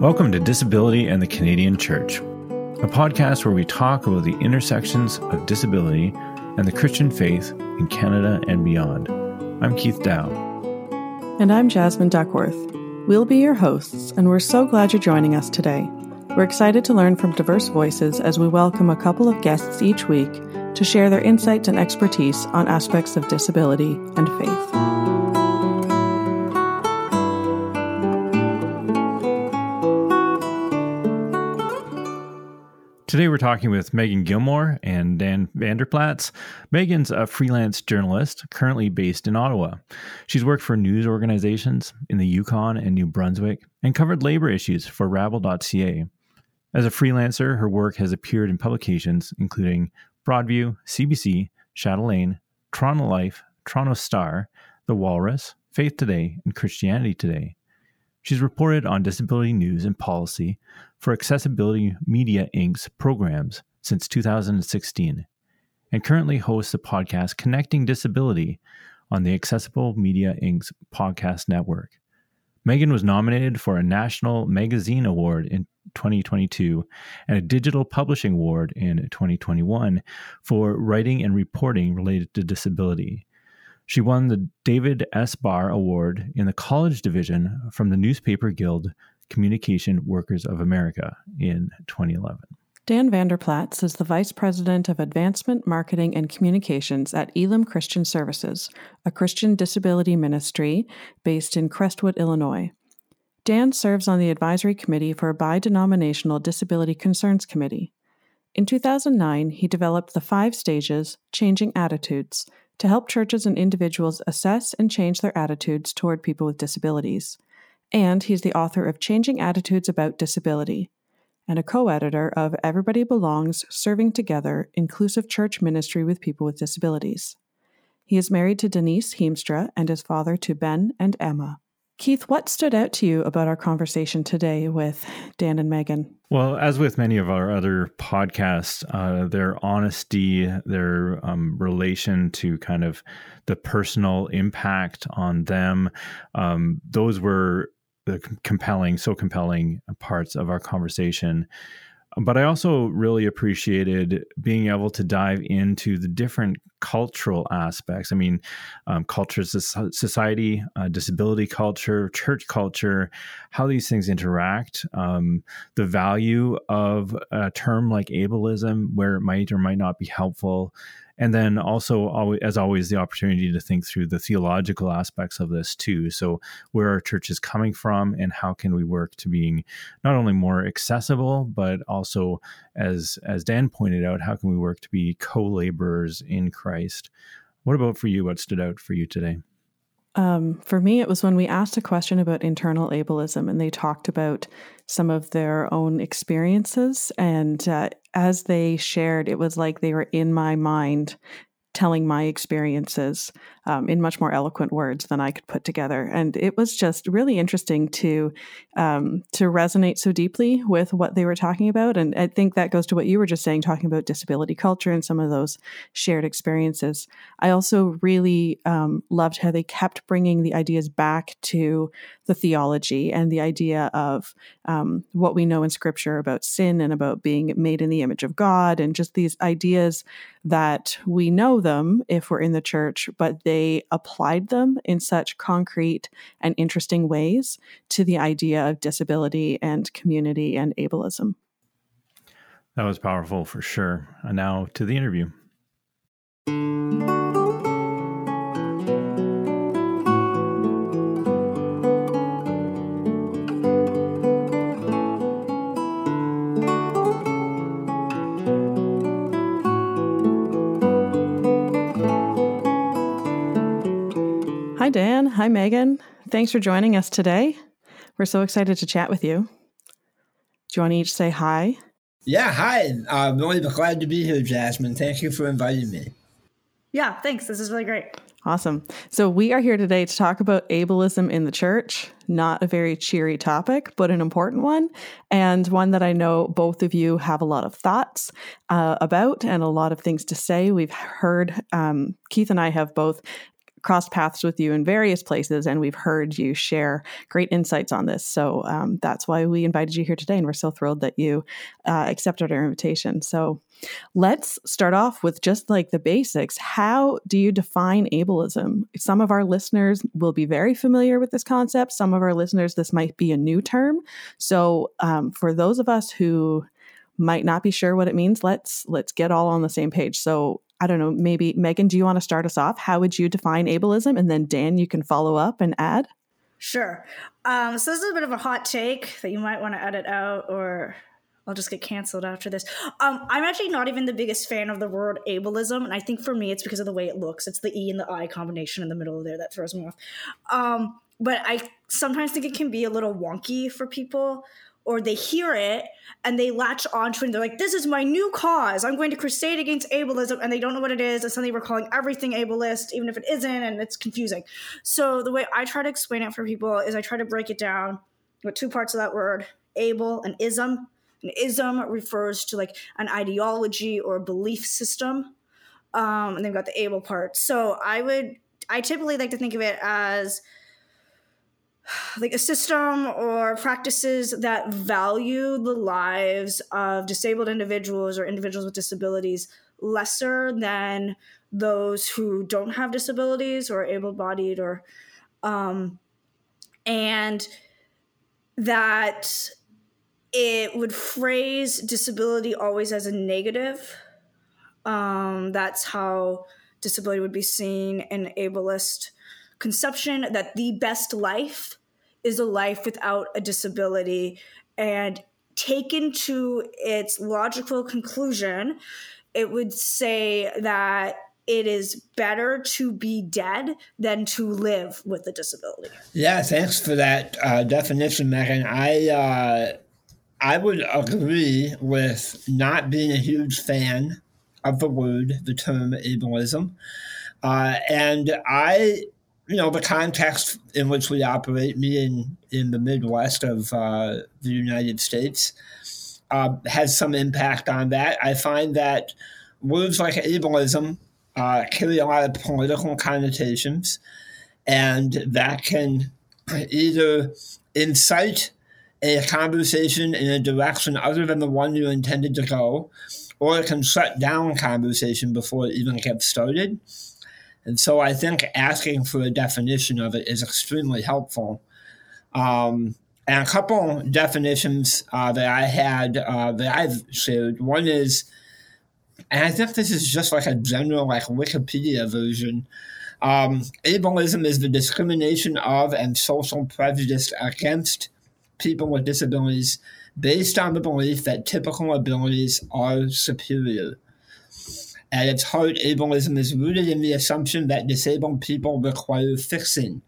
Welcome to Disability and the Canadian Church, a podcast where we talk about the intersections of disability and the Christian faith in Canada and beyond. I'm Keith Dow. And I'm Jasmine Duckworth. We'll be your hosts, and we're so glad you're joining us today. We're excited to learn from diverse voices as we welcome a couple of guests each week to share their insights and expertise on aspects of disability and faith. Today we're talking with Meagan Gillmore and Dan Vanderplaats. Meagan's a freelance journalist currently based in Ottawa. She's worked for news organizations in the Yukon and New Brunswick and covered labor issues for Rabble.ca. As a freelancer, her work has appeared in publications including Broadview, CBC, Chatelaine, Toronto Life, Toronto Star, The Walrus, Faith Today, and Christianity Today. She's reported on disability news and policy for Accessibility Media Inc.'s programs since 2016 and currently hosts the podcast Connecting Disability on the Accessible Media Inc.'s podcast network. Meagan was nominated for a National Magazine Award in 2022 and a Digital Publishing Award in 2021 for writing and reporting related to disability. She won the David S. Barr Award in the college division from the Newspaper Guild Communication Workers of America in 2011. Dan Vanderplaats is the Vice President of Advancement, Marketing, and Communications at Elim Christian Services, a Christian disability ministry based in Crestwood, Illinois. Dan serves on the advisory committee for a bi denominational Disability Concerns Committee. In 2009, he developed the five stages Changing Attitudes to help churches and individuals assess and change their attitudes toward people with disabilities. And he's the author of Changing Attitudes About Disability and a co editor of Everybody Belongs Serving Together Inclusive Church Ministry with People with Disabilities. He is married to Denise Heemstra and is father to Ben and Emma. Keith, what stood out to you about our conversation today with Dan and Megan? Well, as with many of our other podcasts, uh, their honesty, their um, relation to kind of the personal impact on them, um, those were the compelling, so compelling parts of our conversation. But I also really appreciated being able to dive into the different cultural aspects. I mean, um, culture, society, uh, disability culture, church culture, how these things interact, um, the value of a term like ableism, where it might or might not be helpful, and then also as always the opportunity to think through the theological aspects of this too. So where our church is coming from and how can we work to being not only more accessible but also as as dan pointed out how can we work to be co-laborers in christ? What about for you? What stood out for you today um, for me, it was when we asked a question about internal ableism, and they talked about some of their own experiences. And uh, as they shared, it was like they were in my mind telling my experiences um, in much more eloquent words than I could put together. And it was just really interesting to um, to resonate so deeply with what they were talking about. And I think that goes to what you were just saying, talking about disability culture and some of those shared experiences. I also really um, loved how they kept bringing the ideas back to the theology and the idea of um, what we know in Scripture about sin and about being made in the image of God, and just these ideas that we know them if we're in the church, but they they applied them in such concrete and interesting ways to the idea of disability and community and ableism. That was powerful for sure. And now to the interview. Hi, Dan. Hi, Megan. Thanks for joining us today. We're so excited to chat with you. Do you want to each say hi? Yeah, hi. I'm really glad to be here, Jasmine. Thank you for inviting me. Yeah, thanks. This is really great. Awesome. So, we are here today to talk about ableism in the church. Not a very cheery topic, but an important one, and one that I know both of you have a lot of thoughts uh, about and a lot of things to say. We've heard, um, Keith and I have both crossed paths with you in various places, and we've heard you share great insights on this. So um, that's why we invited you here today, and we're so thrilled that you uh, accepted our invitation. So let's start off with just like the basics. How do you define ableism? Some of our listeners will be very familiar with this concept. Some of our listeners, this might be a new term. So um, for those of us who might not be sure what it means, let's let's get all on the same page. So I don't know, maybe Meagan, do you want to start us off? How would you define ableism? And then Dan, you can follow up and add. Sure. Um, so this is a bit of a hot take that you might want to edit out, or I'll just get canceled after this. Um, I'm actually not even the biggest fan of the word ableism, and I think for me it's because of the way it looks. It's the E and the I combination in the middle there that throws me off. Um, but I sometimes think it can be a little wonky for people or they hear it and they latch onto it and they're like, this is my new cause. I'm going to crusade against ableism. And they don't know what it is. And suddenly we're calling everything ableist, even if it isn't, and it's confusing. So the way I try to explain it for people is I try to break it down with two parts of that word able and ism. An ism refers to like an ideology or a belief system. Um, and they've got the able part. So I would, I typically like to think of it as like a system or practices that value the lives of disabled individuals or individuals with disabilities lesser than those who don't have disabilities or able-bodied or um, and that it would phrase disability always as a negative. Um, that's how disability would be seen in ableist conception that the best life is a life without a disability and taken to its logical conclusion it would say that it is better to be dead than to live with a disability. Yeah, thanks for that uh, definition, Meagan. I uh, I would agree with not being a huge fan of the word, the term ableism, uh, and I you know, the context in which we operate, me in, in the Midwest of uh, the United States, uh, has some impact on that. I find that words like ableism uh, carry a lot of political connotations, and that can either incite a conversation in a direction other than the one you intended to go, or it can shut down conversation before it even gets started. And so I think asking for a definition of it is extremely helpful. Um, and a couple definitions uh, that I had uh, that I've shared. One is, and I think this is just like a general like Wikipedia version. Um, ableism is the discrimination of and social prejudice against people with disabilities based on the belief that typical abilities are superior. At its heart, ableism is rooted in the assumption that disabled people require fixing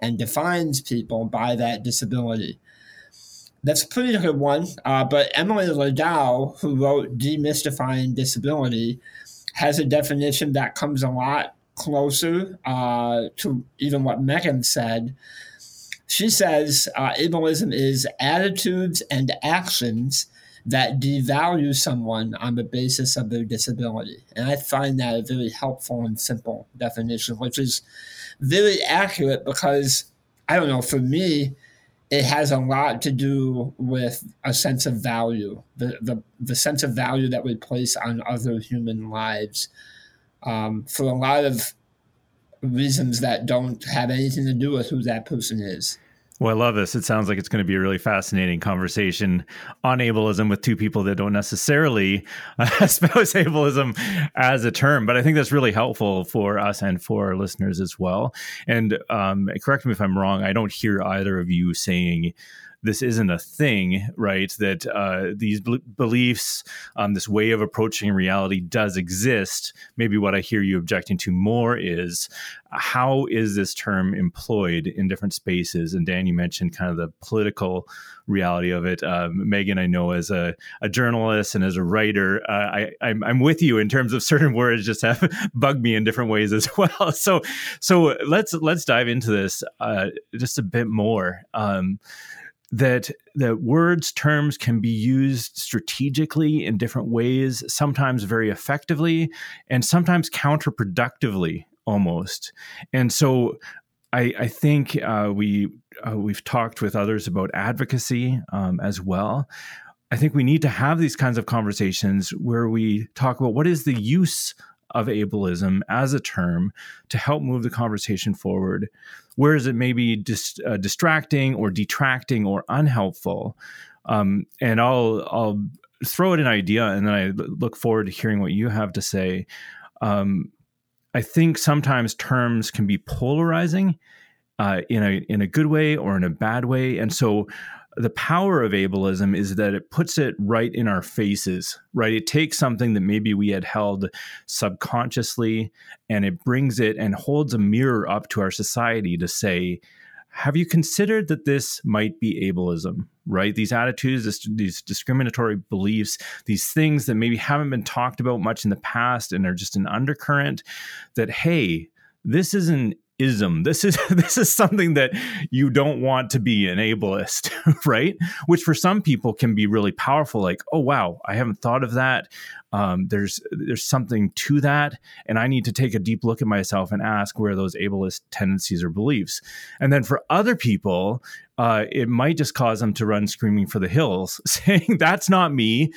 and defines people by that disability. That's a pretty good one, uh, but Emily Ladau, who wrote Demystifying Disability, has a definition that comes a lot closer uh, to even what Meagan said. She says uh, ableism is attitudes and actions that devalue someone on the basis of their disability. And I find that a very helpful and simple definition, which is very accurate because, I don't know, for me, it has a lot to do with a sense of value, the, the, the sense of value that we place on other human lives. Um, for a lot of reasons that don't have anything to do with who that person is. Well, I love this. It sounds like it's going to be a really fascinating conversation on ableism with two people that don't necessarily espouse ableism as a term, but I think that's really helpful for us and for our listeners as well. And um, correct me if I'm wrong, I don't hear either of you saying this isn't a thing, right? That uh, these beliefs, um, this way of approaching reality does exist. Maybe what I hear you objecting to more is how is this term employed in different spaces? And Dan, you mentioned kind of the political reality of it. Um, Meagan, I know as a, a, journalist and as a writer, uh, I, I'm, I'm, with you in terms of certain words just have bugged me in different ways as well. So, so let's let's dive into this uh, just a bit more. Um, that that words terms can be used strategically in different ways sometimes very effectively and sometimes counterproductively almost. And so I, I think uh, we uh, we've talked with others about advocacy um, as well. I think we need to have these kinds of conversations where we talk about what is the use of ableism as a term to help move the conversation forward. Whereas it maybe dis, uh, distracting or detracting or unhelpful? Um, and I'll I'll throw it an idea, and then I look forward to hearing what you have to say. Um, I think sometimes terms can be polarizing uh, in a in a good way or in a bad way, and so the power of ableism is that it puts it right in our faces, right? It takes something that maybe we had held subconsciously and it brings it and holds a mirror up to our society to say, have you considered that this might be ableism, right? These attitudes, this, these discriminatory beliefs, these things that maybe haven't been talked about much in the past and are just an undercurrent that, hey, this is an ism. This is this is something that you don't want to be an ableist, right? Which for some people can be really powerful. Like, oh wow, I haven't thought of that. Um, there's there's something to that, and I need to take a deep look at myself and ask where those ableist tendencies or beliefs. And then for other people, uh, it might just cause them to run screaming for the hills, saying, "That's not me.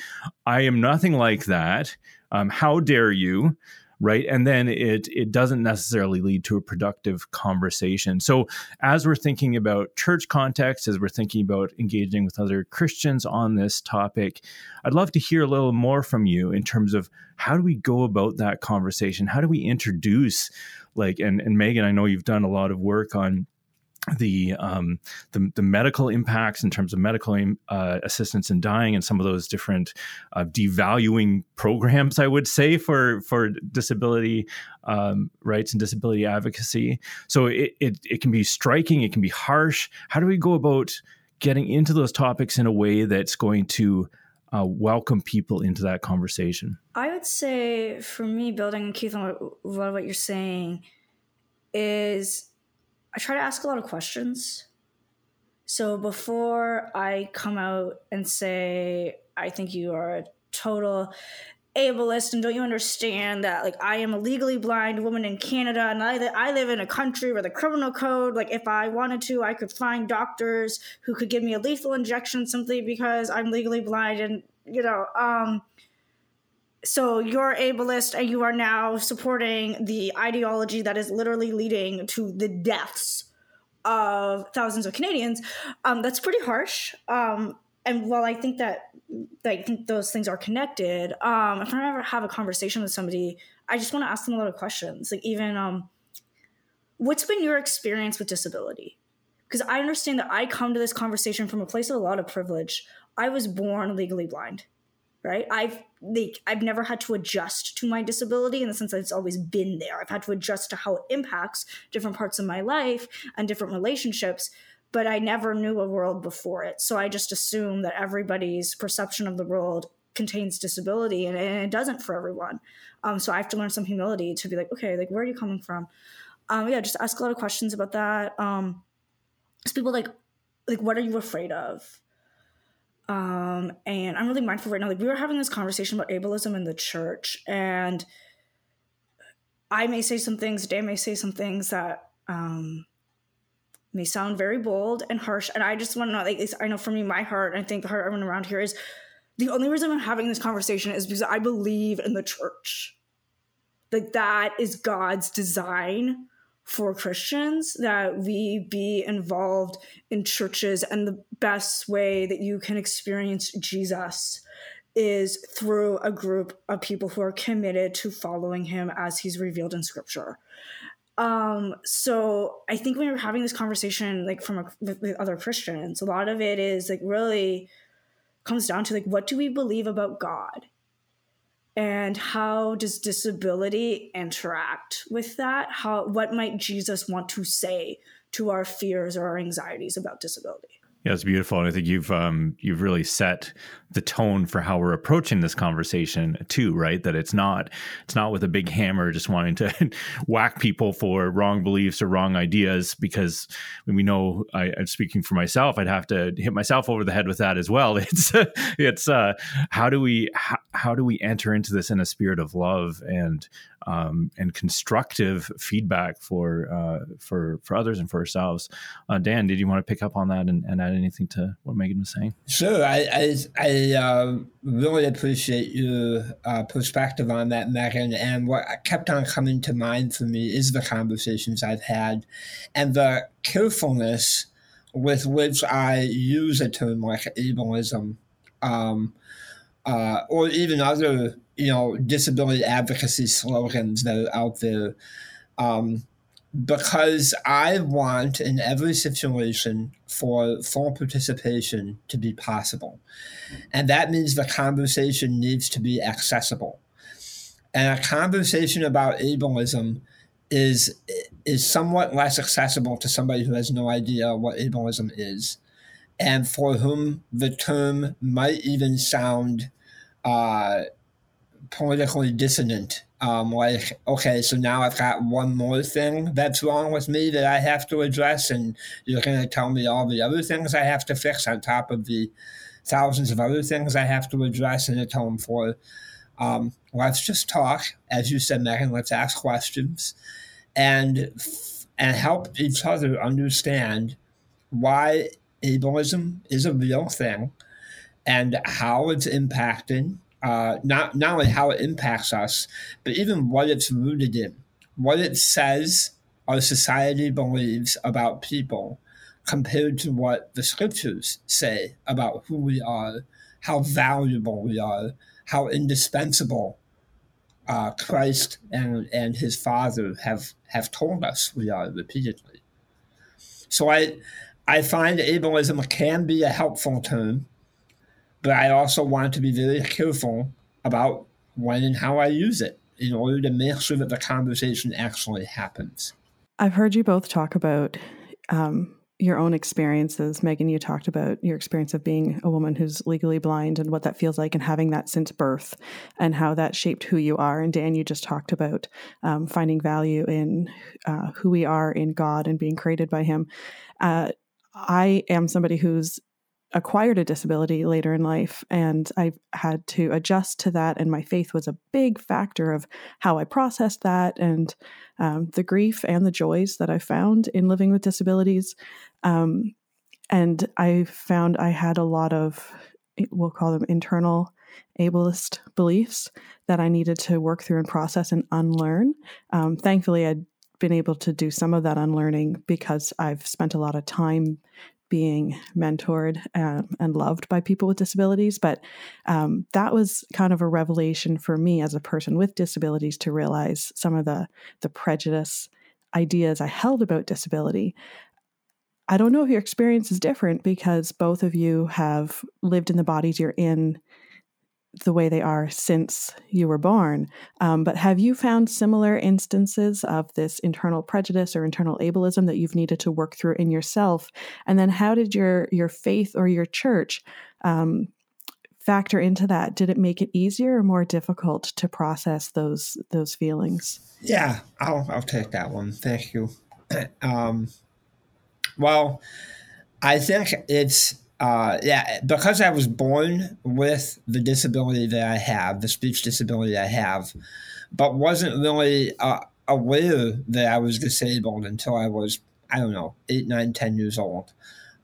I am nothing like that. Um, how dare you?" Right? And then it it doesn't necessarily lead to a productive conversation. So as we're thinking about church context as we're thinking about engaging with other christians on this topic i'd love to hear a little more from you in terms of how do we go about that conversation? How do we introduce like and and meagan i know you've done a lot of work on the, um, the, the medical impacts in terms of medical uh, assistance in dying and some of those different uh, devaluing programs, I would say for for disability um, rights and disability advocacy. So it, it it can be striking, it can be harsh. How do we go about getting into those topics in a way that's going to uh, welcome people into that conversation? I would say, for me, building Keith on what, what you're saying is I try to ask a lot of questions. So before I come out and say, I think you are a total ableist and don't you understand that like I am a legally blind woman in Canada and I, I live in a country where the criminal code like if I wanted to I could find doctors who could give me a lethal injection simply because I'm legally blind and you know um so you're ableist and you are now supporting the ideology that is literally leading to the deaths of thousands of Canadians. Um, that's pretty harsh. Um, and while I think that, I think those things are connected, um, if I ever have a conversation with somebody, I just want to ask them a lot of questions. Like even, um, what's been your experience with disability? Because I understand that I come to this conversation from a place of a lot of privilege. I was born legally blind right i've like i've never had to adjust to my disability in the sense that it's always been there. I've had to adjust to how it impacts different parts of my life and different relationships but i never knew a world before it. So i just assume that everybody's perception of the world contains disability and, and it doesn't for everyone. Um, so i have to learn some humility to be like okay like where are you coming from? Um, yeah just ask a lot of questions about that. Um, people like like what are you afraid of um, and I'm really mindful right now. Like we were having this conversation about ableism in the church, and I may say some things, Dan may say some things that um, may sound very bold and harsh. And I just want to know, like, I know for me, my heart, I think the heart everyone around here is the only reason I'm having this conversation is because I believe in the church. Like that is God's design for Christians that we be involved in churches. And the best way that you can experience Jesus is through a group of people who are committed to following him as he's revealed in scripture. Um, so I think when we're having this conversation, like from a, with, with other Christians, a lot of it is like really comes down to like, what do we believe about God? And how does disability interact with that? How what might jesus want to say to our fears or our anxieties about disability Yeah, it's beautiful, and I think you've um, you've really set the tone for how we're approaching this conversation too. Right, that it's not it's not with a big hammer just wanting to whack people for wrong beliefs or wrong ideas. Because we know, I, am speaking for myself, I'd have to hit myself over the head with that as well. It's it's uh, how do we how, how do we enter into this in a spirit of love and um, and constructive feedback for uh, for for others and for ourselves. Uh, Dan, did you want to pick up on that and, and, add anything to what Meagan was saying? Sure, I I, I uh, really appreciate your uh, perspective on that, Meagan. And what kept on coming to mind for me is the conversations I've had and the carefulness with which I use a term like ableism. Um, uh, or even other you know, disability advocacy slogans that are out there. Um, because I want in every situation for full participation to be possible. And that means the conversation needs to be accessible. And a conversation about ableism is is somewhat less accessible to somebody who has no idea what ableism is, and for whom the term might even sound uh, politically dissonant. Um, like, okay, so now I've got one more thing that's wrong with me that I have to address, and you're going to tell me all the other things I have to fix on top of the thousands of other things I have to address and atone for. Um, let's just talk, as you said, Meagan. Let's ask questions, and and help each other understand why ableism is a real thing, and how it's impacting uh, not not only how it impacts us, but even what it's rooted in, what it says our society believes about people, compared to what the scriptures say about who we are, how valuable we are, how indispensable uh, Christ and and His Father have have told us we are repeatedly. So I I find ableism can be a helpful term but I also want to be very careful about when and how I use it in order to make sure that the conversation actually happens. I've heard you both talk about um, your own experiences. Meagan, you talked about your experience of being a woman who's legally blind and what that feels like and having that since birth and how that shaped who you are. And Dan, you just talked about um, finding value in uh, who we are in God and being created by Him. Uh, I am somebody who's acquired a disability later in life and I had to adjust to that. And my faith was a big factor of how I processed that and um, the grief and the joys that I found in living with disabilities. Um, and I found I had a lot of, we'll call them internal ableist beliefs that I needed to work through and process and unlearn. Um, thankfully, I'd been able to do some of that unlearning because I've spent a lot of time being mentored um, and loved by people with disabilities. But um, that was kind of a revelation for me as a person with disabilities to realize some of the the prejudice ideas I held about disability. I don't know if your experience is different because both of you have lived in the bodies you're in the way they are since you were born. Um, but have you found similar instances of this internal prejudice or internal ableism that you've needed to work through in yourself? And then how did your your faith or your church um, factor into that? Did it make it easier or more difficult to process those those feelings? Yeah, I'll I'll take that one. Thank you. Um, well, I think it's uh, yeah, because I was born with the disability that I have, the speech disability I have, but wasn't really uh, aware that I was disabled until I was, I don't know, eight, nine, ten years old.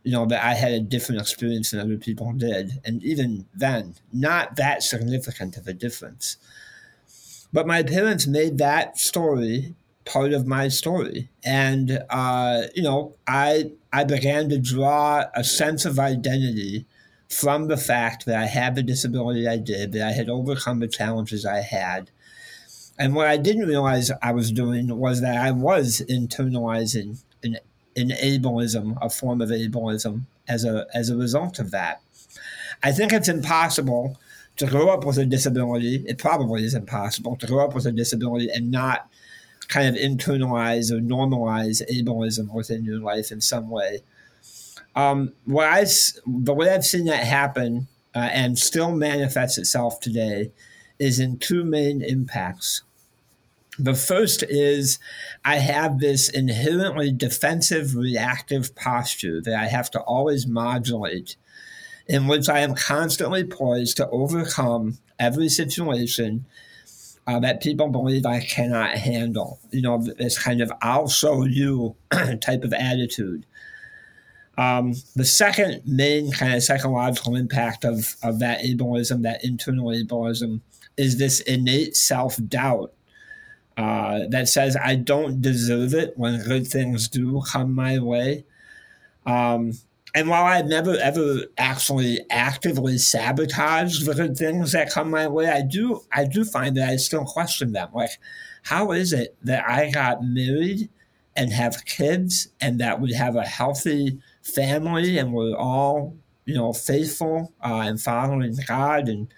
You know, that I had a different experience than other people did. And even then, not that significant of a difference. But my parents made that story part of my story. And, uh, you know, I, I began to draw a sense of identity from the fact that I had the disability I did, that I had overcome the challenges I had. And what I didn't realize I was doing was that I was internalizing an, an ableism, a form of ableism, as a, as a result of that. I think it's impossible to grow up with a disability. It probably is impossible to grow up with a disability and not – kind of internalize or normalize ableism within your life in some way. Um, what I, the way I've seen that happen uh, and still manifests itself today is in two main impacts. The first is I have this inherently defensive, reactive posture that I have to always modulate, in which I am constantly poised to overcome every situation uh, that people believe I cannot handle. You know, this kind of I'll show you type of attitude. Um, the second main kind of psychological impact of, of that ableism, that internal ableism, is this innate self doubt uh, that says I don't deserve it when good things do come my way. Um, and while I've never ever actually actively sabotaged the good things that come my way, I do I do find that I still question them. Like, how is it that I got married and have kids and that we have a healthy family and we're all you know faithful uh, and following God and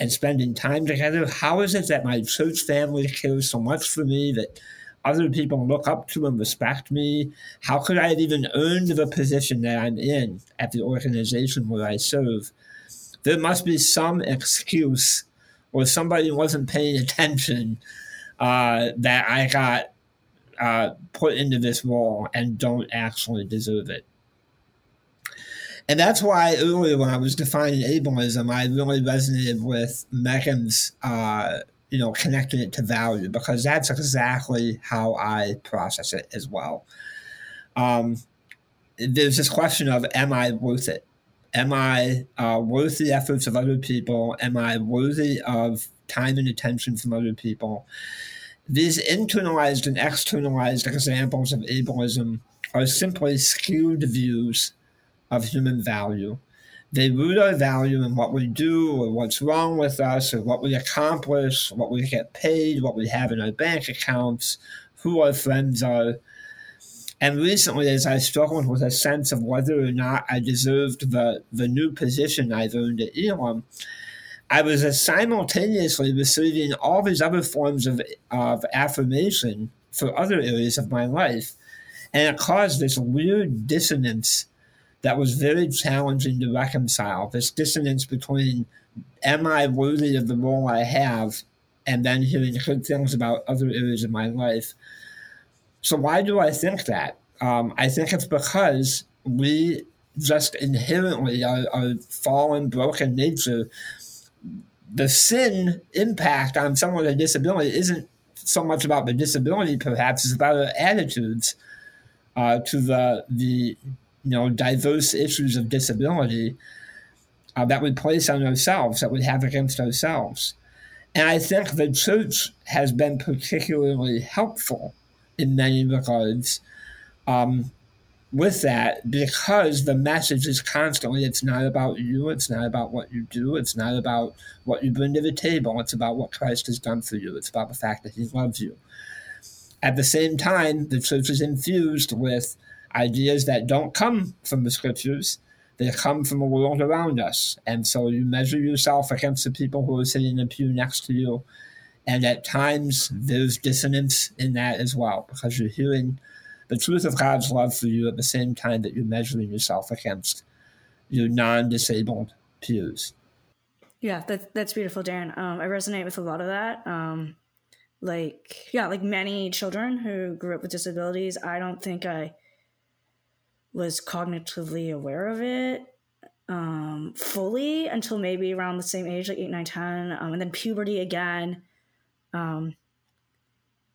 and spending time together. How is it that my church family cares so much for me that other people look up to and respect me? How could I have even earned the position that I'm in at the organization where I serve? There must be some excuse or somebody wasn't paying attention uh, that I got uh, put into this role and don't actually deserve it. And that's why earlier when I was defining ableism, I really resonated with Meagan's, uh, you know, connecting it to value because that's exactly how I process it as well. Um, there's this question of, am I worth it? Am I uh, worth the efforts of other people? Am I worthy of time and attention from other people? These internalized and externalized examples of ableism are simply skewed views of human value. They root our value in what we do or what's wrong with us or what we accomplish, what we get paid, what we have in our bank accounts, who our friends are. And recently, as I struggled with a sense of whether or not I deserved the, the new position I've earned at Elim, I was simultaneously receiving all these other forms of, of affirmation for other areas of my life. And it caused this weird dissonance that was very challenging to reconcile this dissonance between am I worthy of the role I have and then hearing good things about other areas of my life. So, why do I think that? Um, I think it's because we just inherently, our, our fallen, broken nature, the sin impact on someone with a disability isn't so much about the disability, perhaps, it's about our attitudes uh, to the, the you know, diverse issues of disability uh, that we place on ourselves, that we have against ourselves. And I think the church has been particularly helpful in many regards um, with that because the message is constantly it's not about you, it's not about what you do, it's not about what you bring to the table, it's about what Christ has done for you, it's about the fact that he loves you. At the same time, the church is infused with ideas that don't come from the scriptures. They come from the world around us. And so you measure yourself against the people who are sitting in the pew next to you. And at times there's dissonance in that as well, because you're hearing the truth of God's love for you at the same time that you're measuring yourself against your non disabled peers. Yeah, that, that's beautiful, Dan. Um, I resonate with a lot of that. Um, like, yeah, like many children who grew up with disabilities, I don't think I was cognitively aware of it um, fully until maybe around the same age, like 8, 9, 10. Um, and then puberty again. Um,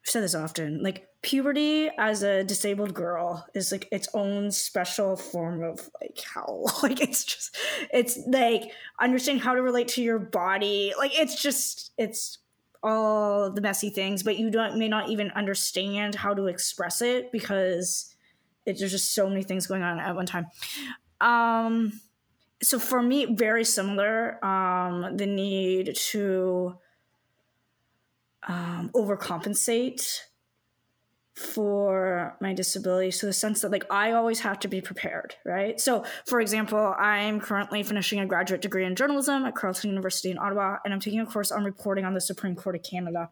I've said this often. Like, puberty as a disabled girl is like its own special form of like how like it's just it's like understanding how to relate to your body like it's just it's all the messy things but you don't may not even understand how to express it because it, there's just so many things going on at one time. Um, so for me, very similar. Um, the need to um, overcompensate for my disability so the sense that like i always have to be prepared right so for example i'm currently finishing a graduate degree in journalism at carleton university in ottawa and i'm taking a course on reporting on the supreme court of canada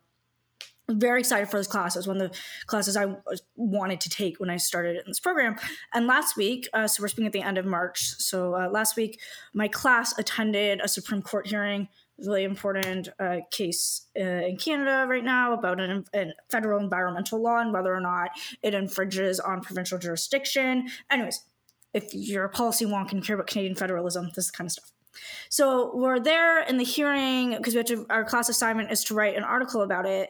very excited for this class. It was one of the classes I wanted to take when I started in this program. And last week, uh, so we're speaking at the end of March. So uh, last week, my class attended a Supreme Court hearing, really important uh, case uh, in Canada right now about an, an, federal environmental law and whether or not it infringes on provincial jurisdiction. Anyways, if you're a policy wonk and care about Canadian federalism, this kind of stuff. So we're there in the hearing because we have to, our class assignment is to write an article about it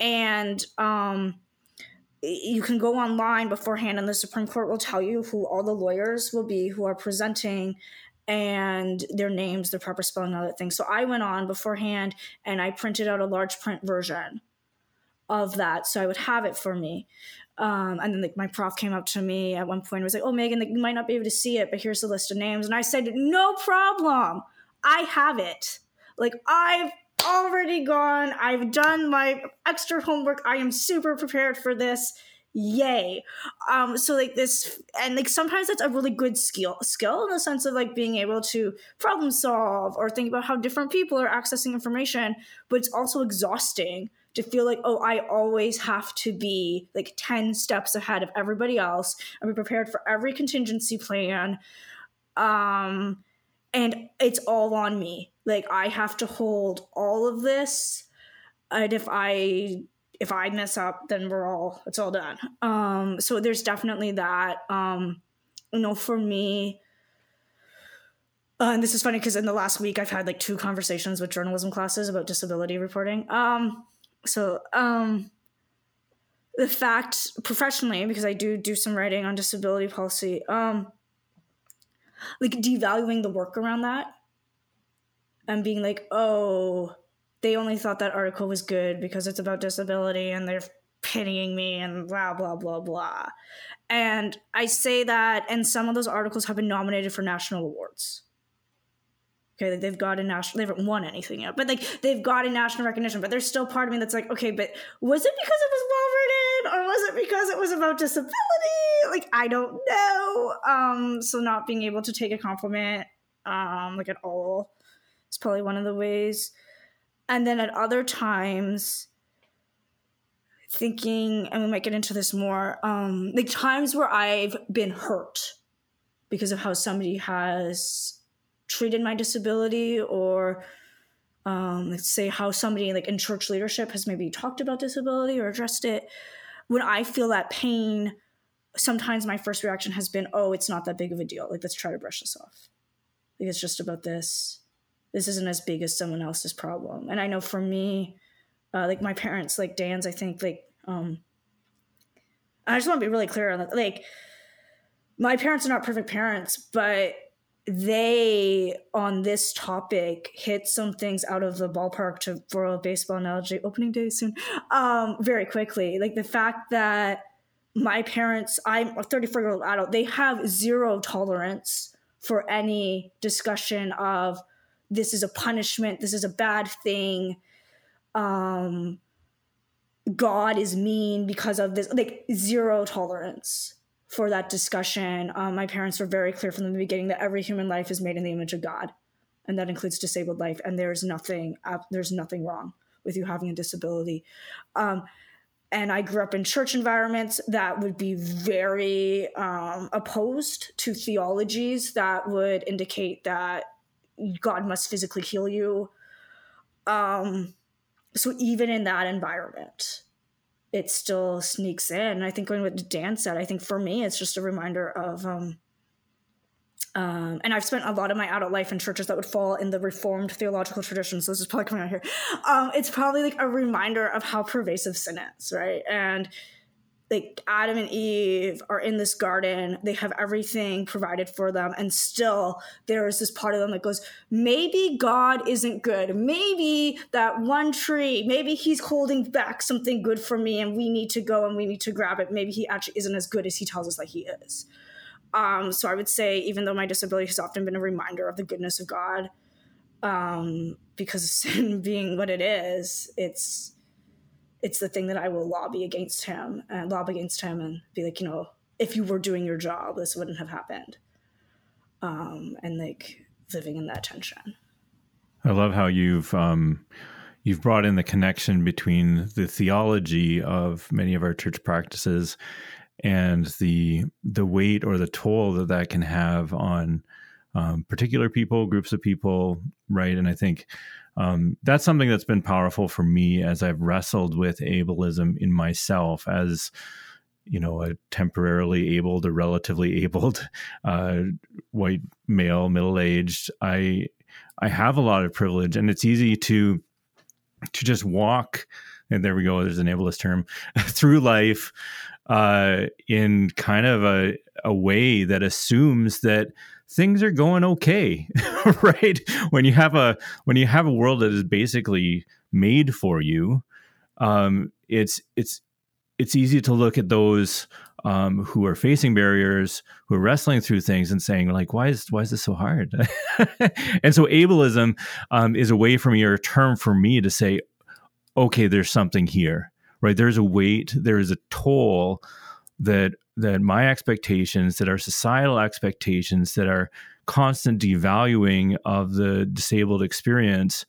and um, you can go online beforehand and the supreme court will tell you who all the lawyers will be who are presenting and their names their proper spelling all that thing. So i went on beforehand and i printed out a large print version of that so i would have it for me. Um, and then like my prof came up to me at one point and was like oh meagan like, you might not be able to see it but here's the list of names. And i said no problem. I have it. Like i've already gone. I've done my extra homework. I am super prepared for this. Yay. Um, so like this and like sometimes that's a really good skill skill in the sense of like being able to problem solve or think about how different people are accessing information, but it's also exhausting to feel like, oh, I always have to be like 10 steps ahead of everybody else and be prepared for every contingency plan. Um, and it's all on me like i have to hold all of this and if i if i mess up then we're all it's all done. Um so there's definitely that. Um you know for me uh, and this is funny because in the last week i've had like two conversations with journalism classes about disability reporting. Um so um the fact professionally because i do do some writing on disability policy um like devaluing the work around that and being like, oh, they only thought that article was good because it's about disability and they're pitying me and blah blah blah blah. And I say that, and some of those articles have been nominated for national awards. Okay, like they've got a national, they haven't won anything yet, but like they've got a national recognition. But there's still part of me that's like, okay, but was it because it was well written, or was it because it was about disability? Like I don't know. Um, so not being able to take a compliment, um, like at all it's probably one of the ways. And then at other times, thinking, and we might get into this more, um, like times where I've been hurt because of how somebody has treated my disability or um, let's say how somebody like in church leadership has maybe talked about disability or addressed it. When i feel that pain sometimes my first reaction has been oh it's not that big of a deal. Like let's try to brush this off. Like it's just about this this isn't as big as someone else's problem. And I know for me, uh, like my parents, like Dan's, I think like, um, I just want to be really clear on that. Like my parents are not perfect parents, but they on this topic hit some things out of the ballpark to for a baseball analogy opening day soon um very quickly like the fact that my parents i'm a 34 year old adult they have zero tolerance for any discussion of this is a punishment this is a bad thing um god is mean because of this like zero tolerance for that discussion. Um, my parents were very clear from the beginning that every human life is made in the image of god and that includes disabled life and there's nothing there's nothing wrong with you having a disability. Um, and I grew up in church environments that would be very um, opposed to theologies that would indicate that God must physically heal you. Um, so even in that environment, it still sneaks in. I think going with Dan said, I think for me, it's just a reminder of, um, um, and I've spent a lot of my adult life in churches that would fall in the Reformed theological tradition. So this is probably coming out here. Um, it's probably like a reminder of how pervasive sin is, right? And like Adam and Eve are in this garden, they have everything provided for them, and still there is this part of them that goes, maybe God isn't good. Maybe that one tree, maybe he's holding back something good for me, and we need to go and we need to grab it. Maybe he actually isn't as good as he tells us that he is. Um, so I would say, even though my disability has often been a reminder of the goodness of God, um, because of sin being what it is, it's it's the thing that I will lobby against him and lobby against him and be like, you know, if you were doing your job, this wouldn't have happened. Um, and like living in that tension. I love how you've um, you've brought in the connection between the theology of many of our church practices and the the weight or the toll that that can have on um, particular people, groups of people, right? And I think um, that's something that's been powerful for me as I've wrestled with ableism in myself as you know a temporarily abled or relatively abled uh, white male, middle aged. I I have a lot of privilege, and it's easy to to just walk. And there we go. There's an ableist term through life uh, in kind of a, a way that assumes that things are going okay right when you have a when you have a world that is basically made for you um, it's it's it's easy to look at those um, who are facing barriers, who are wrestling through things, and saying like, "Why is why is this so hard?" and so, ableism um, is a way for me, or a term for me, to say, "Okay, there's something here, right? There's a weight, there is a toll that that my expectations, that our societal expectations, that our constant devaluing of the disabled experience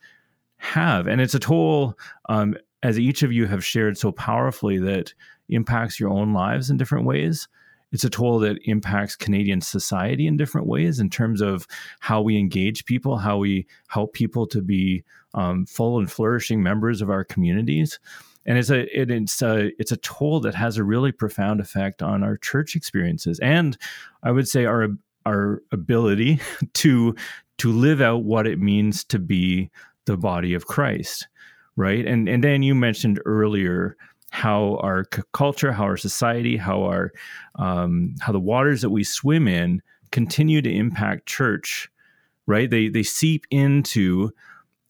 have, and it's a toll." Um, as each of you have shared so powerfully that impacts your own lives in different ways. It's a tool that impacts Canadian society in different ways in terms of how we engage people, how we help people to be um, full and flourishing members of our communities. And it's a it, it's a it's a tool that has a really profound effect on our church experiences, and I would say our our ability to to live out what it means to be the body of Christ right? And and then you mentioned earlier how our c- culture, how our society, how our um, how the waters that we swim in continue to impact church, right? They they seep into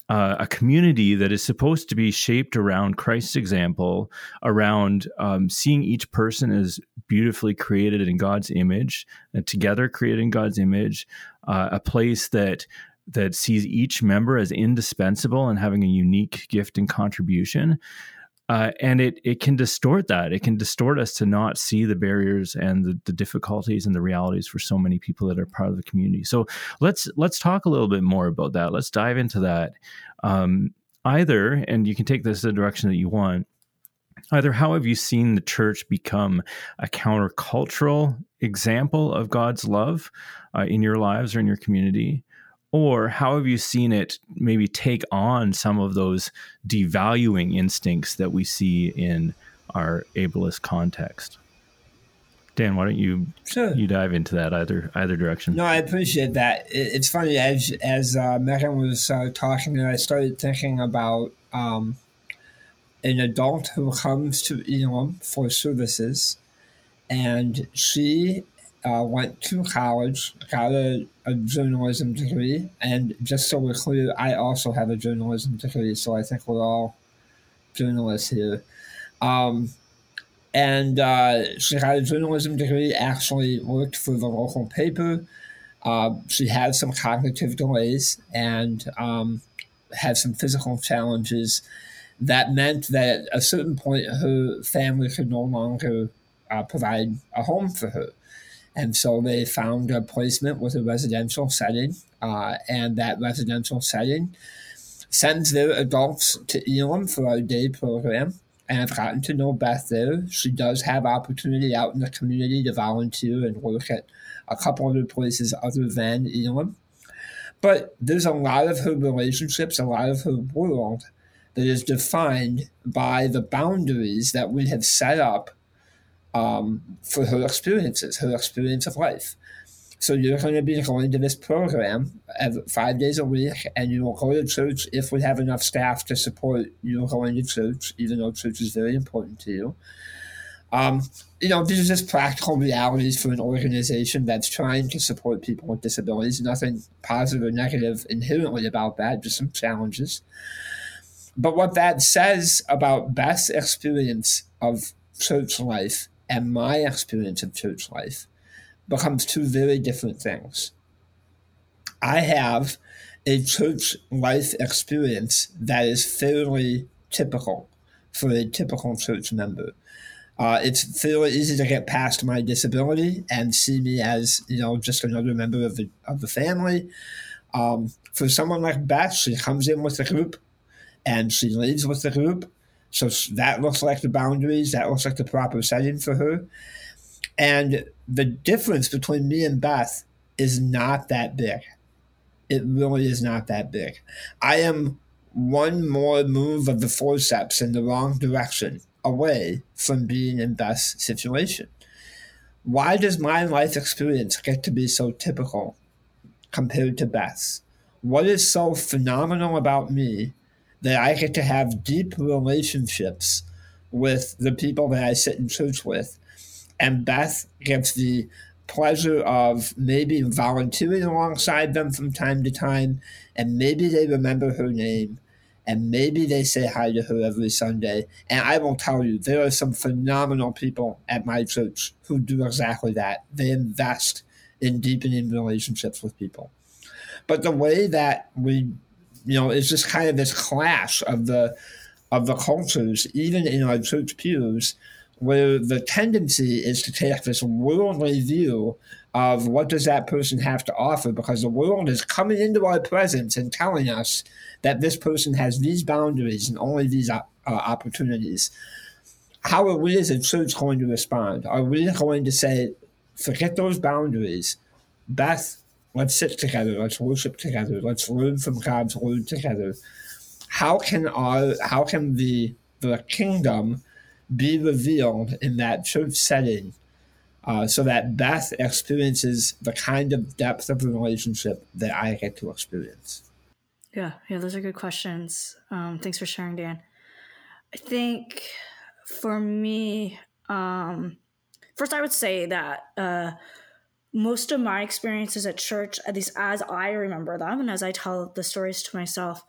uh, a community that is supposed to be shaped around Christ's example, around um, seeing each person as beautifully created in God's image, and together created in God's image, uh, a place that that sees each member as indispensable and having a unique gift and contribution. Uh, and it it can distort that. It can distort us to not see the barriers and the, the, difficulties and the realities for so many people that are part of the community. So let's let's talk a little bit more about that. Let's dive into that. Um, either, and you can take this the direction that you want. Either how have you seen the church become a countercultural example of God's love uh, in your lives or in your community? Or how have you seen it maybe take on some of those devaluing instincts that we see in our ableist context? Dan, why don't you sure. you dive into that either either direction? No, I appreciate that. It's funny as as uh, Meagan was uh, talking, and I started thinking about um, an adult who comes to Elim for services, and she uh, went to college, got a, a, journalism degree, and just so we're clear, I also have a journalism degree, so I think we're all journalists here. Um, and uh, she got a journalism degree, actually worked for the local paper. Uh, she had some cognitive delays and um, had some physical challenges that meant that at a certain point her family could no longer uh, provide a home for her. And so they found a placement with a residential setting, uh, and that residential setting sends their adults to Elim for our day program. And I've gotten to know Beth there. She does have opportunity out in the community to volunteer and work at a couple other places other than Elim. But there's a lot of her relationships, a lot of her world that is defined by the boundaries that we have set up um, for her experiences, her experience of life. So you're going to be going to this program five days a week, and you will go to church if we have enough staff to support you going to church, even though church is very important to you. Um, you know, these are just practical realities for an organization that's trying to support people with disabilities. Nothing positive or negative inherently about that, just some challenges. But what that says about Beth's experience of church life and my experience of church life becomes two very different things. I have a church life experience that is fairly typical for a typical church member. Uh, it's fairly easy to get past my disability and see me as you know just another member of the of the family. Um, for someone like Beth, she comes in with the group and she leaves with the group. So that looks like the boundaries. That looks like the proper setting for her. And the difference between me and Beth is not that big. It really is not that big. I am one more move of the forceps in the wrong direction away from being in Beth's situation. Why does my life experience get to be so typical compared to Beth's? What is so phenomenal about me that I get to have deep relationships with the people that I sit in church with? And Beth gets the pleasure of maybe volunteering alongside them from time to time, and maybe they remember her name, and maybe they say hi to her every Sunday. And I will tell you, there are some phenomenal people at my church who do exactly that. They invest in deepening relationships with people. But the way that we, you know, it's just kind of this clash of the of the cultures, even in our church pews, where the tendency is to take this worldly view of what does that person have to offer because the world is coming into our presence and telling us that this person has these boundaries and only these uh, opportunities. How are we as a church going to respond? Are we going to say, forget those boundaries? Beth, let's sit together, let's worship together, let's learn from God's word together. How can our how can the the kingdom be revealed in that church setting uh, so that Beth experiences the kind of depth of relationship that I get to experience? Yeah, yeah, those are good questions. Um, thanks for sharing, Dan. I think for me, um, first, I would say that uh, most of my experiences at church, at least as I remember them and as I tell the stories to myself,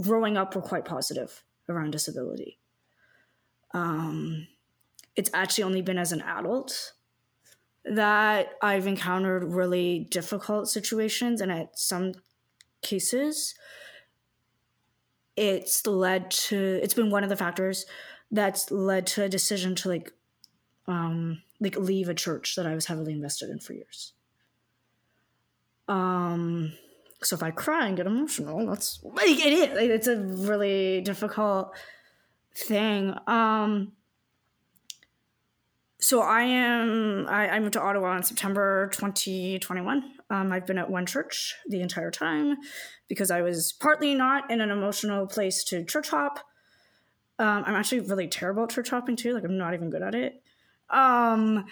growing up were quite positive around disability. Um, it's actually only been as an adult that I've encountered really difficult situations, and at some cases, it's led to it's been one of the factors that's led to a decision to like um like leave a church that I was heavily invested in for years. Um so if I cry and get emotional, that's like it is. Like, it's a really difficult thing. Um so I am I, I moved to Ottawa in September 2021. Um, I've been at one church the entire time because I was partly not in an emotional place to church hop. Um, I'm actually really terrible at church hopping too. Like I'm not even good at it. Um,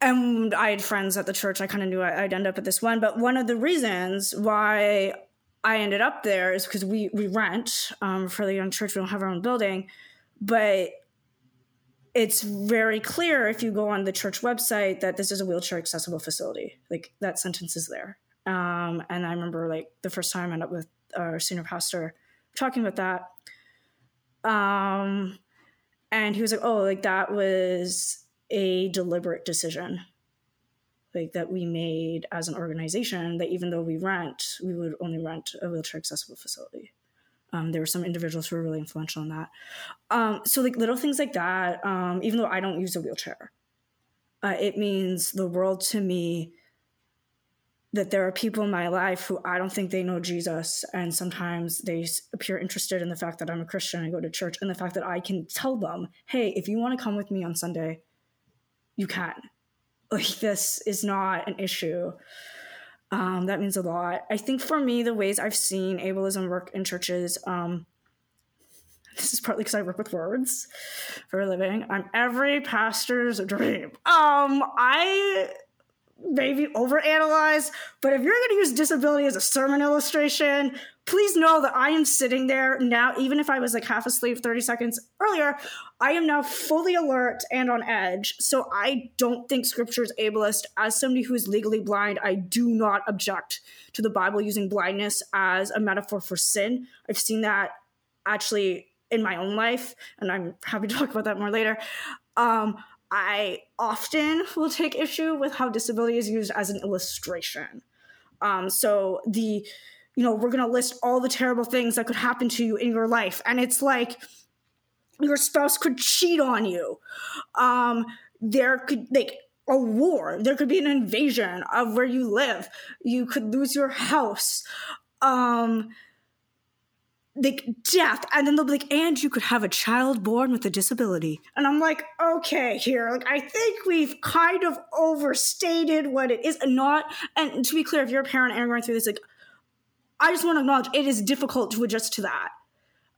and I had friends at the church. I kind of knew I'd end up at this one. But one of the reasons why I ended up there is because we we rent um, for the young church. We don't have our own building, but it's very clear if you go on the church website that this is a wheelchair accessible facility. Like that sentence is there. Um, and I remember like the first time I met up with our senior pastor talking about that. Um, and he was like, "Oh, like that was a deliberate decision, like that we made as an organization. That even though we rent, we would only rent a wheelchair accessible facility." Um, there were some individuals who were really influential in that. Um, so like little things like that, um, even though I don't use a wheelchair, uh, it means the world to me that there are people in my life who I don't think they know Jesus, and sometimes they appear interested in the fact that I'm a Christian and go to church, and the fact that I can tell them, "Hey, if you want to come with me on Sunday, you can." Like this is not an issue. Um, that means a lot. I think for me, the ways I've seen ableism work in churches, um, this is partly because I work with words for a living. I'm every pastor's dream. Um, I maybe overanalyze, but if you're going to use disability as a sermon illustration, please know that I am sitting there now, even if I was like half asleep 30 seconds earlier, I am now fully alert and on edge. So I don't think scripture is ableist. As somebody who is legally blind, I do not object to the Bible using blindness as a metaphor for sin. I've seen that actually in my own life, and I'm happy to talk about that more later. Um, I often will take issue with how disability is used as an illustration. Um, so the, you know, we're going to list all the terrible things that could happen to you in your life, and it's like your spouse could cheat on you. Um, there could like a war. There could be an invasion of where you live. You could lose your house. Um, like death. And then they'll be like and you could have a child born with a disability. And i'm like okay here. Like i think we've kind of overstated what it is. And not and to be clear if you're a parent and going through this like i just want to acknowledge it is difficult to adjust to that.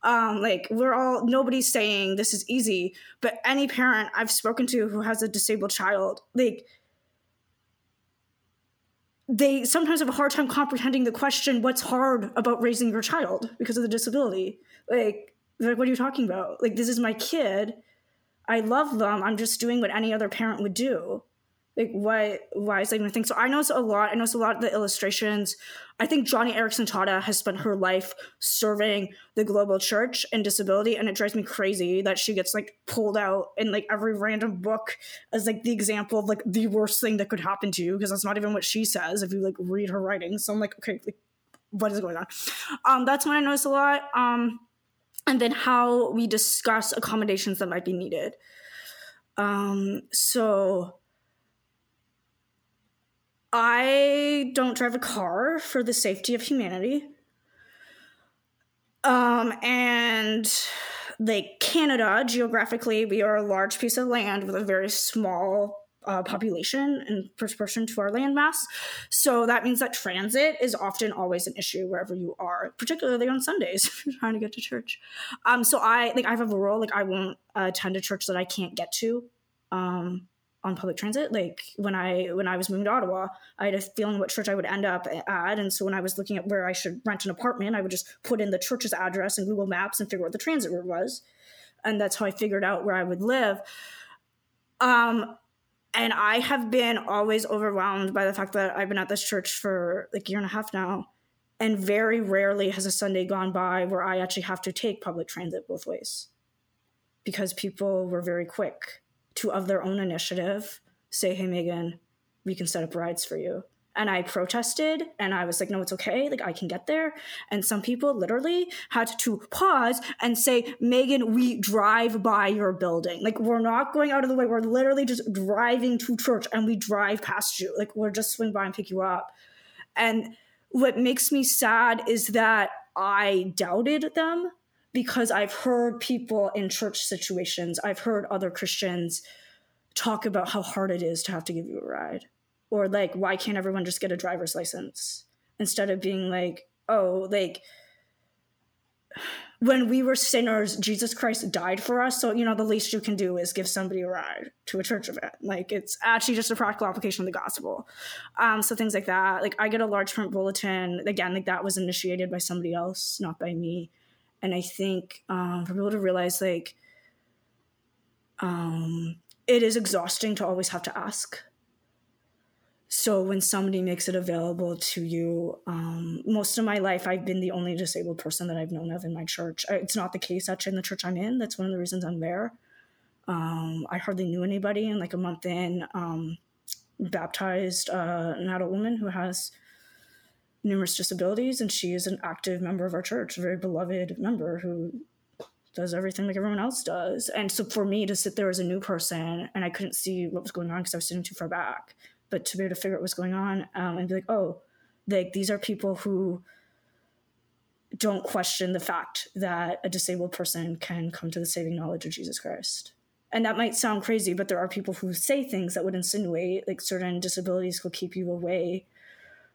Um like we're all nobody's saying this is easy but any parent i've spoken to who has a disabled child like they sometimes have a hard time comprehending the question what's hard about raising your child because of the disability? Like like what are you talking about? Like this is my kid. I love them. I'm just doing what any other parent would do like why why is that even a thing? So i notice a lot i notice a lot of the illustrations. I think Joni Eareckson Tada has spent her life serving the global church and disability and it drives me crazy that she gets like pulled out in like every random book as like the example of like the worst thing that could happen to you because that's not even what she says if you like read her writing so i'm like okay like what is going on? Um that's when i notice a lot um and then how we discuss accommodations that might be needed. Um so I don't drive a car for the safety of humanity. Um, and like Canada, geographically, we are a large piece of land with a very small uh, population in proportion to our landmass. So that means that transit is often always an issue wherever you are, particularly on Sundays, if you're trying to get to church. Um, so I like I have a rule like I won't attend a church that I can't get to. Um, on public transit. Like when I when I was moving to Ottawa, I had a feeling what church I would end up at, and so when I was looking at where I should rent an apartment, I would just put in the church's address in Google Maps and figure out what the transit route was, and that's how I figured out where I would live. Um, and I have been always overwhelmed by the fact that I've been at this church for like a year and a half now, and very rarely has a Sunday gone by where I actually have to take public transit both ways, because people were very quick to, of their own initiative, say, hey, Meagan, we can set up rides for you. And I protested and I was like, no, it's okay. Like, I can get there. And some people literally had to pause and say, Meagan, we drive by your building. Like, we're not going out of the way. We're literally just driving to church and we drive past you. Like, we're just swing by and pick you up. And what makes me sad is that I doubted them because I've heard people in church situations, I've heard other Christians talk about how hard it is to have to give you a ride. Or like, why can't everyone just get a driver's license? Instead of being like, oh, like when we were sinners, Jesus Christ died for us. So, you know, the least you can do is give somebody a ride to a church event. Like, it's actually just a practical application of the gospel. Um, so, things like that. Like, I get a large print bulletin. Again, like, that was initiated by somebody else, not by me and I think um, for people to realize like um, it is exhausting to always have to ask. So when somebody makes it available to you, um, most of my life I've been the only disabled person that I've known of in my church. It's not the case actually in the church I'm in. That's one of the reasons I'm there. Um, I hardly knew anybody, and like a month in, um, baptized uh, an adult woman who has numerous disabilities, and she is an active member of our church, a very beloved member who does everything like everyone else does. And so for me to sit there as a new person, and I couldn't see what was going on because I was sitting too far back, but to be able to figure out what's going on um, and be like, oh, like these are people who don't question the fact that a disabled person can come to the saving knowledge of Jesus Christ. And that might sound crazy, but there are people who say things that would insinuate like certain disabilities will keep you away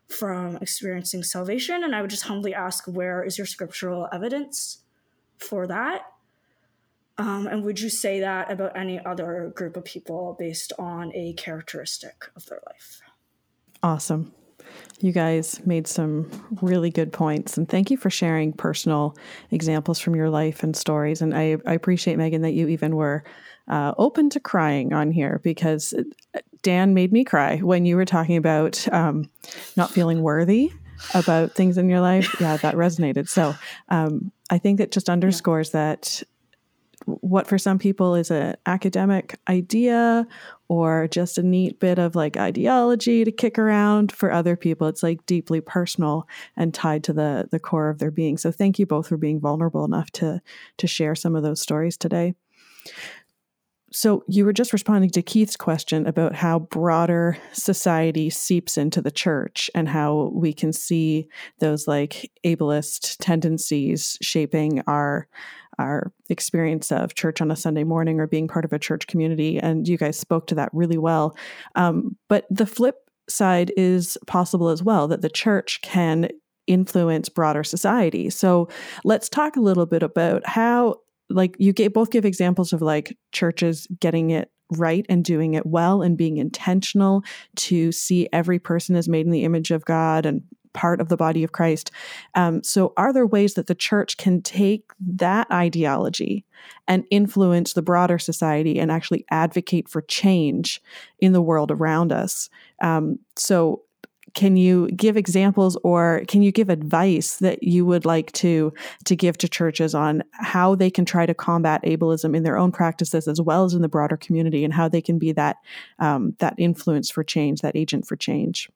from experiencing salvation. And I would just humbly ask, where is your scriptural evidence for that? Um, and would you say that about any other group of people based on a characteristic of their life? Awesome. You guys made some really good points. And thank you for sharing personal examples from your life and stories. And I, I appreciate, Meagan, that you even were uh, open to crying on here because Dan made me cry when you were talking about um, not feeling worthy about things in your life. Yeah, that resonated. So um, I think it just underscores yeah. that what for some people is an academic idea or just a neat bit of like ideology to kick around for other people it's like deeply personal and tied to the the core of their being so thank you both for being vulnerable enough to to share some of those stories today so you were just responding to Keith's question about how broader society seeps into the church and how we can see those like ableist tendencies shaping our our experience of church on a Sunday morning or being part of a church community. And you guys spoke to that really well. Um, but the flip side is possible as well that the church can influence broader society. So let's talk a little bit about how like you both give examples of like churches getting it right and doing it well and being intentional to see every person as made in the image of God and part of the body of Christ. Um, so, are there ways that the church can take that ideology and influence the broader society and actually advocate for change in the world around us? Um, so, can you give examples or can you give advice that you would like to to give to churches on how they can try to combat ableism in their own practices as well as in the broader community and how they can be that um, that influence for change that agent for change?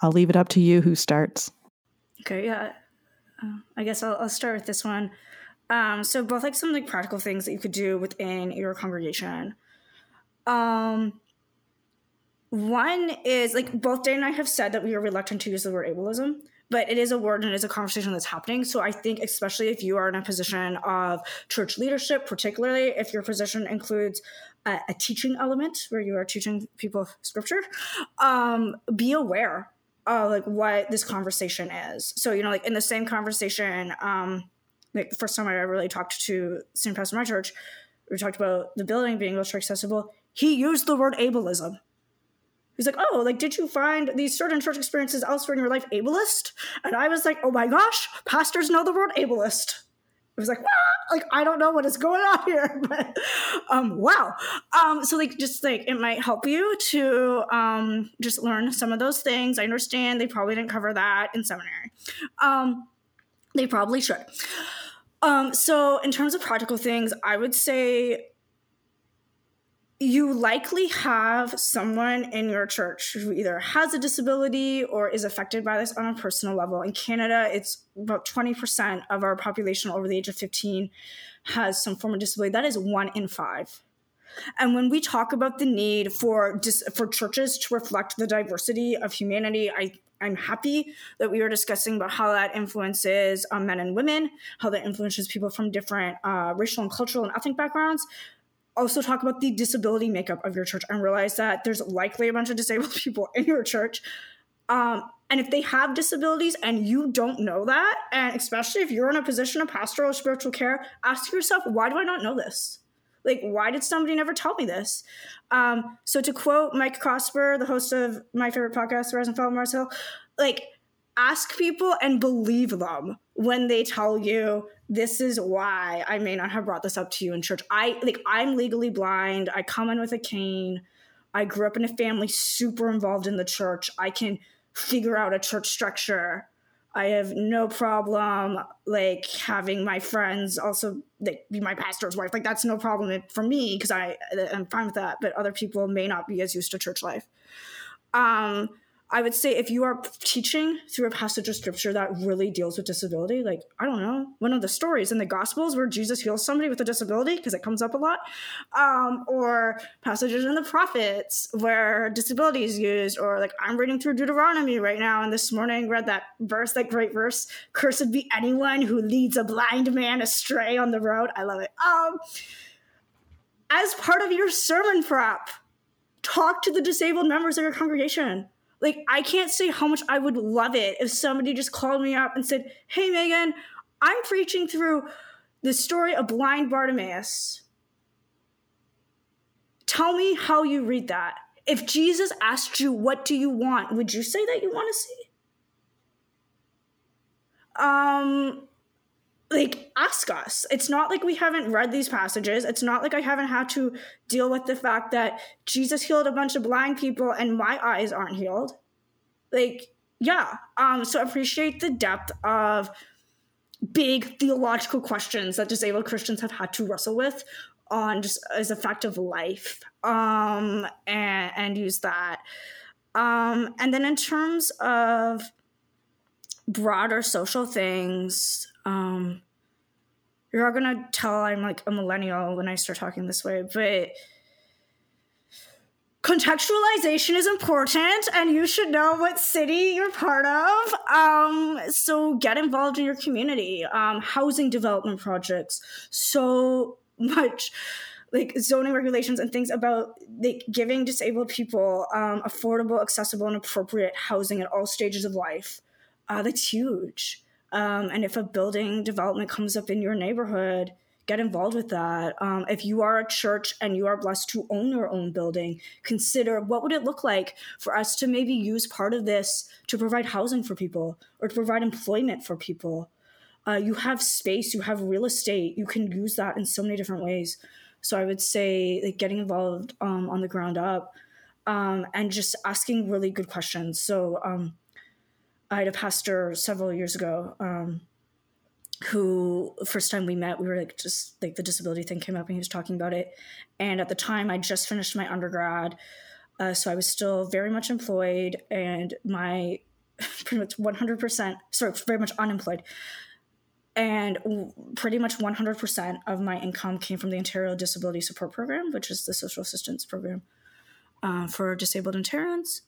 I'll leave it up to you who starts. Okay yeah uh, i guess I'll, I'll, start with this one. Um, so both like some like practical things that you could do within your congregation. Um one is like both Dan and I have said that we are reluctant to use the word ableism, but it is a word and it is a conversation that's happening. So I think, especially if you are in a position of church leadership, particularly if your position includes a, a teaching element where you are teaching people scripture, um, be aware of like what this conversation is. So you know, like in the same conversation, um, like the first time I ever really talked to St. Pastor my church, we talked about the building being wheelchair accessible. He used the word ableism he's like, oh, like, did you find these certain church experiences elsewhere in your life ableist? And I was like, oh my gosh, pastors know the word ableist. It was like, ah! like I don't know what is going on here, but um, wow. Um, so like, just like it might help you to um, just learn some of those things. I understand they probably didn't cover that in seminary. Um, they probably should. Um, so in terms of practical things, I would say you likely have someone in your church who either has a disability or is affected by this on a personal level. In Canada, it's about 20% of our population over the age of 15 has some form of disability. That is one in five. And when we talk about the need for dis- for churches to reflect the diversity of humanity, I I'm happy that we are discussing about how that influences um, men and women, how that influences people from different uh, racial and cultural and ethnic backgrounds also talk about the disability makeup of your church and realize that there's likely a bunch of disabled people in your church. Um, and if they have disabilities and you don't know that, and especially if you're in a position of pastoral or spiritual care, ask yourself, why do I not know this? Like, why did somebody never tell me this? Um, so, to quote Mike Cosper, the host of my favorite podcast, Rise and Fall Mars Hill, like, ask people and believe them when they tell you this is why I may not have brought this up to you in church. I like I'm legally blind. I come in with a cane. I grew up in a family super involved in the church. I can figure out a church structure. I have no problem like having my friends also like be my pastor's wife. Like that's no problem for me because I I'm fine with that. But other people may not be as used to church life. Um, I would say if you are teaching through a passage of scripture that really deals with disability, like, I don't know, one of the stories in the Gospels where Jesus heals somebody with a disability, because it comes up a lot, um, or passages in the prophets where disability is used, or like I'm reading through Deuteronomy right now, and this morning read that verse, that great verse, cursed be anyone who leads a blind man astray on the road. I love it. Um, as part of your sermon prep, talk to the disabled members of your congregation like, I can't say how much I would love it if somebody just called me up and said, Hey, Meagan, I'm preaching through the story of blind Bartimaeus. Tell me how you read that. If Jesus asked you, What do you want? would you say that you want to see? Um, like ask us. It's not like we haven't read these passages. It's not like i haven't had to deal with the fact that jesus healed a bunch of blind people and my eyes aren't healed. Like yeah um so appreciate the depth of big theological questions that disabled christians have had to wrestle with on just as a fact of life um and and use that. Um and then in terms of broader social things um, you're all gonna tell I'm like a millennial when I start talking this way, but contextualization is important and you should know what city you're part of. Um, so get involved in your community. Um, housing development projects. So much like zoning regulations and things about like giving disabled people um, affordable accessible and appropriate housing at all stages of life. Uh, that's huge um, and if a building development comes up in your neighborhood get involved with that. Um, if you are a church and you are blessed to own your own building, consider what would it look like for us to maybe use part of this to provide housing for people or to provide employment for people. Uh, you have space, you have real estate, you can use that in so many different ways. So I would say like getting involved um, on the ground up um, and just asking really good questions. So um, I had a pastor several years ago um, who first time we met we were like just like the disability thing came up and he was talking about it. And at the time i just finished my undergrad uh, so i was still very much employed and my pretty much 100% sorry very much unemployed. And pretty much 100% of my income came from the ontario disability support program which is the social assistance program uh, for disabled ontarians.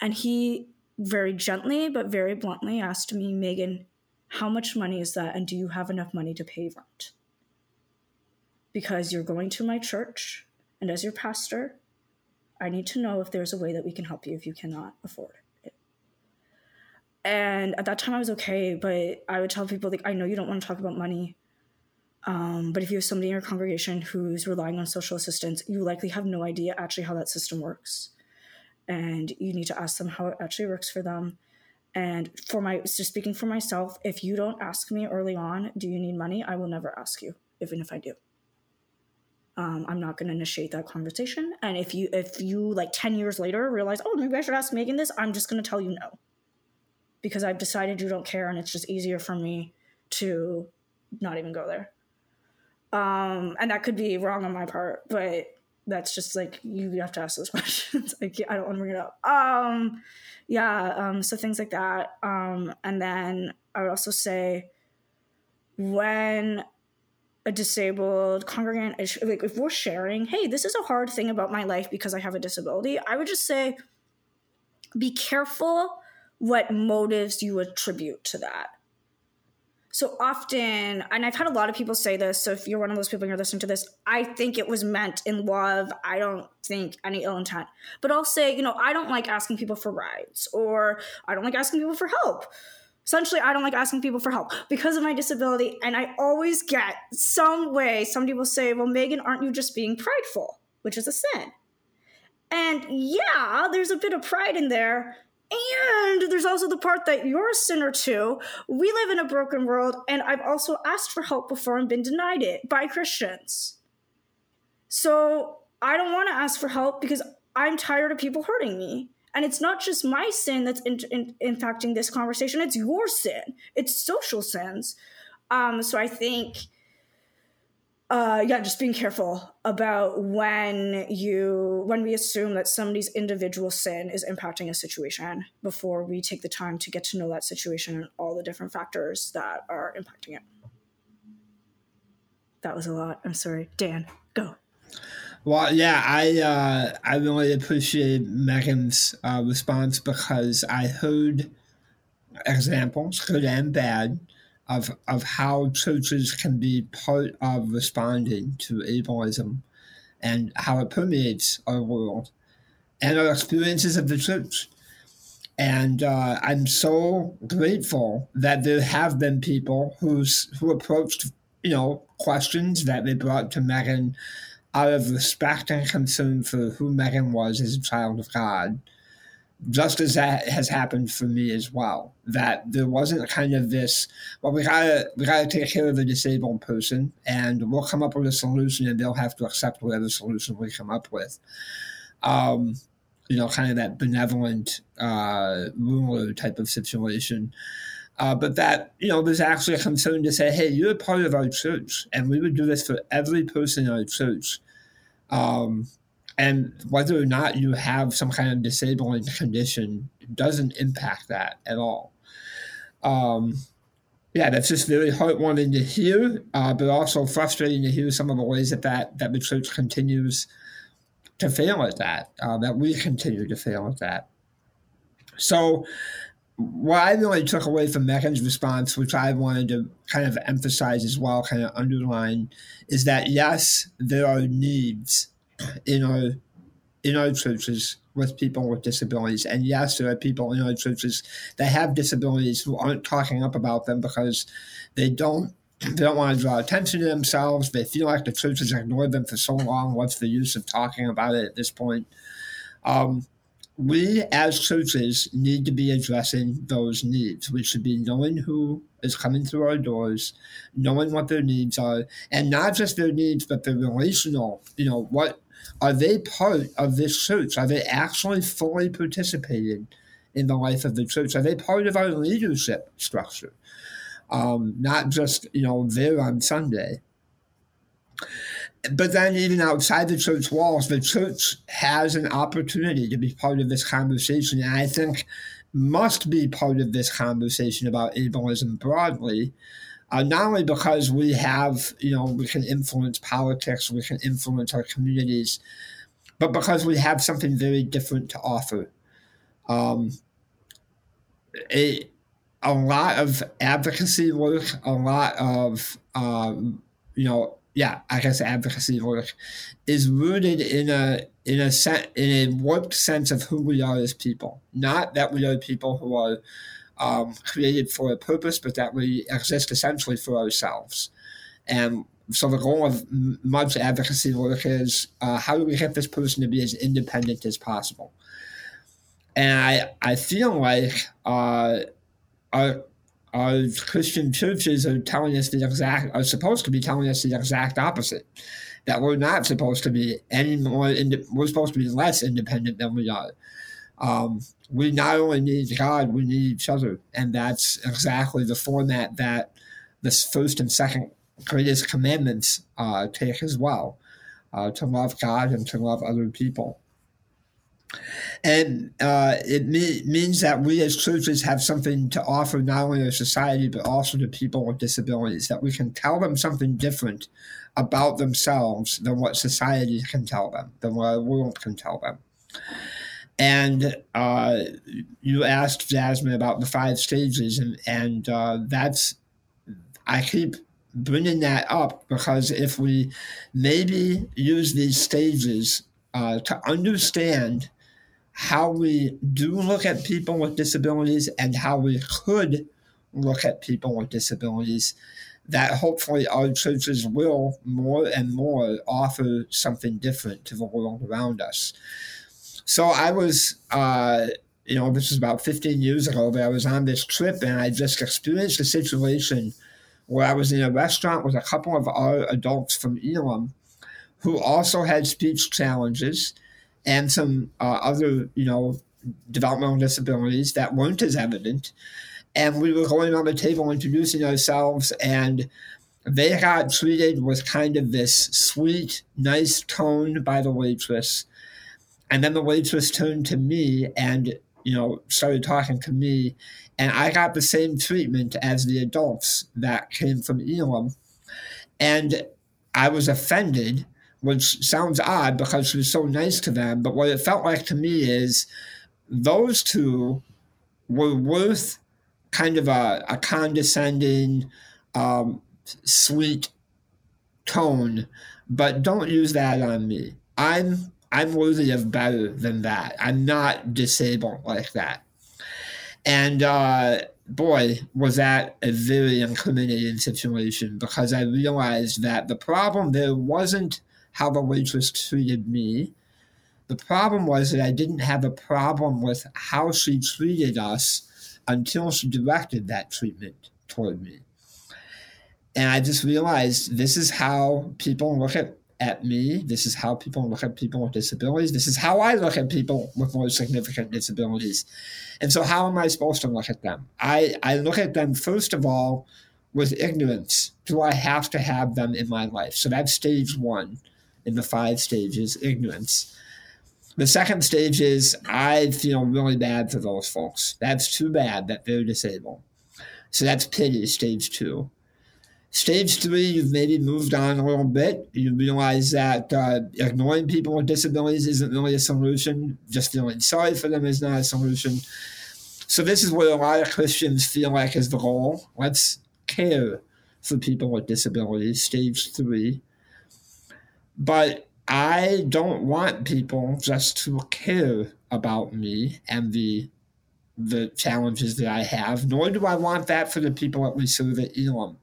And he very gently but very bluntly asked me megan how much money is that? And do you have enough money to pay rent? Because you're going to my church, and as your pastor, I need to know if there's a way that we can help you if you cannot afford it. And at that time, I was okay, but I would tell people, like, I know you don't want to talk about money. Um, but if you have somebody in your congregation who's relying on social assistance, you likely have no idea actually how that system works. And you need to ask them how it actually works for them and for my, just speaking for myself, if you don't ask me early on, do you need money? I will never ask you, even if I do. Um, I'm not going to initiate that conversation. And if you, if you like 10 years later realize, oh, maybe I should ask Meagan this, I'm just going to tell you no. Because I've decided you don't care and it's just easier for me to not even go there. Um, and that could be wrong on my part, but that's just like you have to ask those questions. I don't want to bring it up. Um, yeah, um, so things like that. Um, and then I would also say when a disabled congregant is like if we're sharing, hey, this is a hard thing about my life because I have a disability, I would just say be careful what motives you attribute to that so often, and I've had a lot of people say this. So if you're one of those people and you're listening to this, I think it was meant in love. I don't think any ill intent. But I'll say, you know, I don't like asking people for rides or I don't like asking people for help. Essentially, I don't like asking people for help because of my disability. And I always get some way, somebody will say, well, Meagan, aren't you just being prideful? Which is a sin. And yeah, there's a bit of pride in there. And there's also the part that you're a sinner too. We live in a broken world, and I've also asked for help before and been denied it by Christians. So I don't want to ask for help because I'm tired of people hurting me. And it's not just my sin that's in, in, impacting this conversation, it's your sin, it's social sins. Um, so I think uh, yeah, just being careful about when you when we assume that somebody's individual sin is impacting a situation before we take the time to get to know that situation and all the different factors that are impacting it. That was a lot. I'm sorry, Dan. Go. Well, yeah, I uh, I really appreciate Meagan's uh, response because I heard examples, good and bad, of, of how churches can be part of responding to ableism and how it permeates our world and our experiences of the church. And uh, I'm so grateful that there have been people who's who approached, you know, questions that they brought to Meagan out of respect and concern for who Meagan was as a child of God just as that has happened for me as well. That there wasn't kind of this, well, we gotta we gotta take care of the disabled person, and we'll come up with a solution, and they'll have to accept whatever solution we come up with. Um, you know, kind of that benevolent uh, ruler type of situation. Uh, but that you know, there's actually a concern to say, hey, you're a part of our church, and we would do this for every person in our church. Um, and whether or not you have some kind of disabling condition doesn't impact that at all. Um, yeah, that's just very heartwarming to hear, uh, but also frustrating to hear some of the ways that that, that the church continues to fail at that, uh, that we continue to fail at that. So, what I really took away from Meagan's response, which I wanted to kind of emphasize as well, kind of underline, is that yes, there are needs in our in our churches with people with disabilities. And yes, there are people in our churches that have disabilities who aren't talking up about them because they don't they don't want to draw attention to themselves. They feel like the church has ignored them for so long. What's the use of talking about it at this point? Um, we as churches need to be addressing those needs. We should be knowing who is coming through our doors, knowing what their needs are, and not just their needs, but their relational, you know, what are they part of this church? Are they actually fully participating in the life of the church? Are they part of our leadership structure? Um, not just, you know, there on Sunday. But then, even outside the church walls, the church has an opportunity to be part of this conversation. And I think must be part of this conversation about ableism broadly uh, not only because we have, you know, we can influence politics, we can influence our communities, but because we have something very different to offer. Um, a, a lot of advocacy work, a lot of, um, you know, yeah, I guess advocacy work is rooted in a in a set in a warped sense of who we are as people. Not that we are people who are um, created for a purpose, but that we exist essentially for ourselves. And so the goal of much advocacy work is uh, how do we get this person to be as independent as possible? And I, I feel like uh, our, our Christian churches are telling us the exact, are supposed to be telling us the exact opposite. That we're not supposed to be any more, ind- we're supposed to be less independent than we are. Um, we not only need God, we need each other. And that's exactly the format that the first and second greatest commandments uh, take as well uh, to love God and to love other people. And uh, it me- means that we as churches have something to offer not only to society, but also to people with disabilities, that we can tell them something different about themselves than what society can tell them, than what the world can tell them. And uh, you asked Jasmine about the five stages, and, and uh, that's, I keep bringing that up because if we maybe use these stages uh, to understand how we do look at people with disabilities and how we could look at people with disabilities, that hopefully our churches will more and more offer something different to the world around us. So I was, uh, you know, this was about 15 years ago, but I was on this trip and I just experienced a situation where I was in a restaurant with a couple of our adults from Elim who also had speech challenges and some uh, other, you know, developmental disabilities that weren't as evident. And we were going around the table introducing ourselves, and they got treated with kind of this sweet, nice tone by the waitress and then the waitress turned to me and, you know, started talking to me. And I got the same treatment as the adults that came from Elim. And I was offended, which sounds odd because she was so nice to them. But what it felt like to me is those two were worth kind of a, a condescending, um, sweet tone, but don't use that on me. I'm I'm worthy of better than that. I'm not disabled like that. And uh, boy, was that a very incriminating situation because I realized that the problem there wasn't how the waitress treated me. The problem was that I didn't have a problem with how she treated us until she directed that treatment toward me. And I just realized this is how people look at at me. This is how people look at people with disabilities. This is how I look at people with more significant disabilities. And so, how am I supposed to look at them? I, I look at them, first of all, with ignorance. Do I have to have them in my life? So, that's stage one in the five stages ignorance. The second stage is I feel really bad for those folks. That's too bad that they're disabled. So that's pity, stage two. Stage three, you've maybe moved on a little bit. You realize that uh, ignoring people with disabilities isn't really a solution. Just feeling sorry for them is not a solution. So this is what a lot of Christians feel like is the goal. Let's care for people with disabilities, stage three. But I don't want people just to care about me and the the challenges that I have, nor do I want that for the people that we serve at Elim.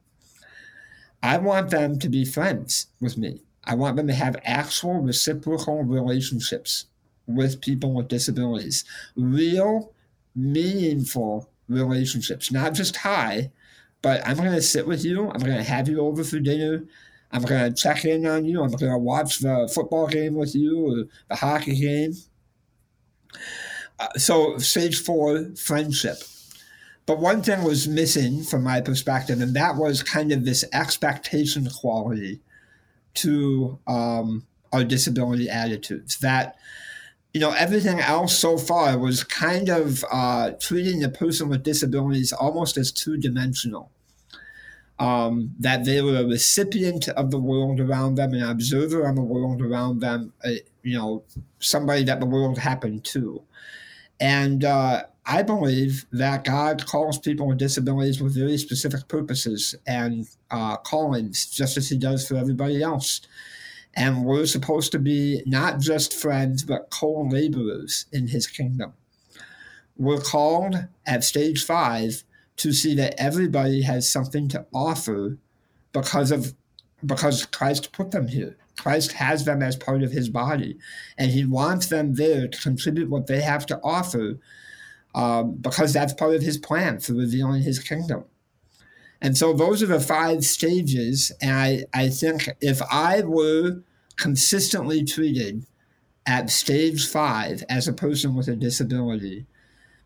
I want them to be friends with me. I want them to have actual reciprocal relationships with people with disabilities, real, meaningful relationships, not just hi, but I'm going to sit with you. I'm going to have you over for dinner. I'm going to check in on you. I'm going to watch the football game with you or the hockey game. Uh, so, stage four, friendship. But one thing was missing from my perspective, and that was kind of this expectation quality to um, our disability attitudes. That, you know, everything else so far was kind of uh, treating the person with disabilities almost as two dimensional. Um, that they were a recipient of the world around them, an observer on the world around them, uh, you know, somebody that the world happened to. And uh, I believe that God calls people with disabilities with very specific purposes and uh, callings, just as He does for everybody else. And we're supposed to be not just friends, but co laborers in His kingdom. We're called at stage five to see that everybody has something to offer because of because Christ put them here. Christ has them as part of his body, and he wants them there to contribute what they have to offer um, because that's part of his plan for revealing his kingdom. And so those are the five stages. And I, I think if I were consistently treated at stage five as a person with a disability,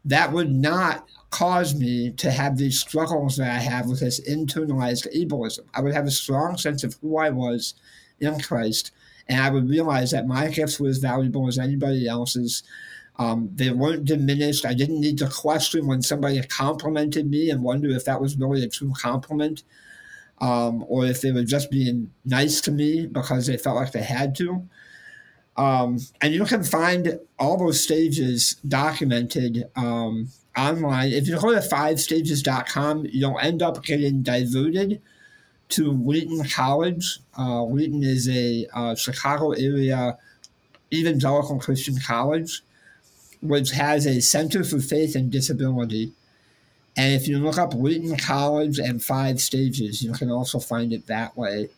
that would not cause me to have these struggles that I have with this internalized ableism. I would have a strong sense of who I was in Christ, and I would realize that my gifts were as valuable as anybody else's. Um, they weren't diminished. I didn't need to question when somebody complimented me and wonder if that was really a true compliment um, or if they were just being nice to me because they felt like they had to. Um, and you can find all those stages documented um, online. If you go to fivestages.com, you'll end up getting diverted to Wheaton College. Uh, Wheaton is a uh, Chicago area evangelical Christian college which has a Center for Faith and Disability. And if you look up Wheaton College and Five Stages, you can also find it that way.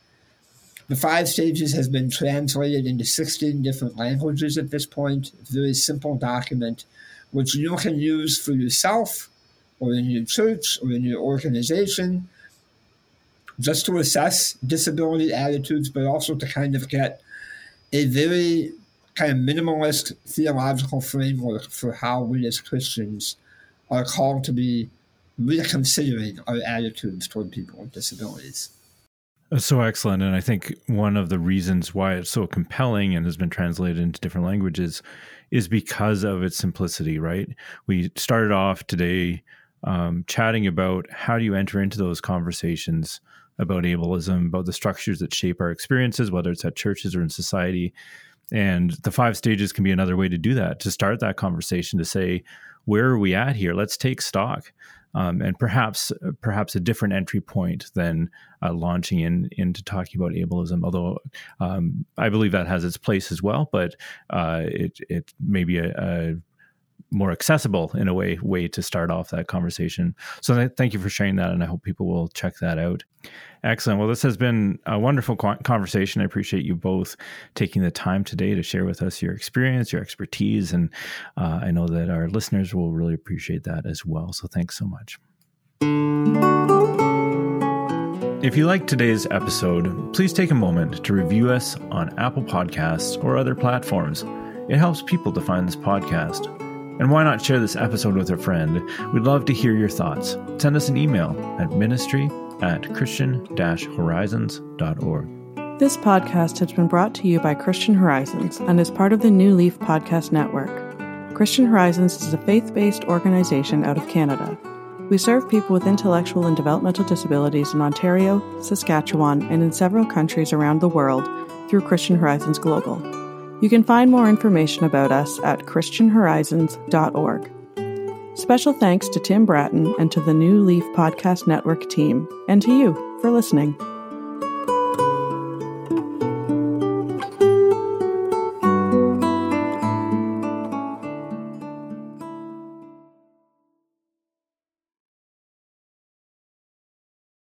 The Five Stages has been translated into 16 different languages at this point. Very simple document, which you can use for yourself or in your church or in your organization, just to assess disability attitudes, but also to kind of get a very kind of minimalist theological framework for how we as Christians are called to be reconsidering our attitudes toward people with disabilities. So excellent. And I think one of the reasons why it's so compelling and has been translated into different languages is because of its simplicity, right? We started off today um, chatting about how do you enter into those conversations about ableism, about the structures that shape our experiences, whether it's at churches or in society, and the five stages can be another way to do that, to start that conversation, to say, where are we at here? Let's take stock. Um, and perhaps perhaps a different entry point than uh, launching in into talking about ableism. Although um, I believe that has its place as well, but uh, it it may be a, a more accessible in a way way to start off that conversation. So th- thank you for sharing that, and I hope people will check that out. Excellent. Well, this has been a wonderful conversation. I appreciate you both taking the time today to share with us your experience, your expertise, and uh, I know that our listeners will really appreciate that as well. So thanks so much. If you liked today's episode, please take a moment to review us on Apple Podcasts or other platforms. It helps people to find this podcast. And why not share this episode with a friend? We'd love to hear your thoughts. Send us an email at ministry at christian horizons.org. This podcast has been brought to you by Christian Horizons and is part of the New Leaf Podcast Network. Christian Horizons is a faith based organization out of Canada. We serve people with intellectual and developmental disabilities in Ontario, Saskatchewan, and in several countries around the world through Christian Horizons Global. You can find more information about us at ChristianHorizons.org. Special thanks to Tim Bratton and to the New Leaf Podcast Network team, and to you for listening.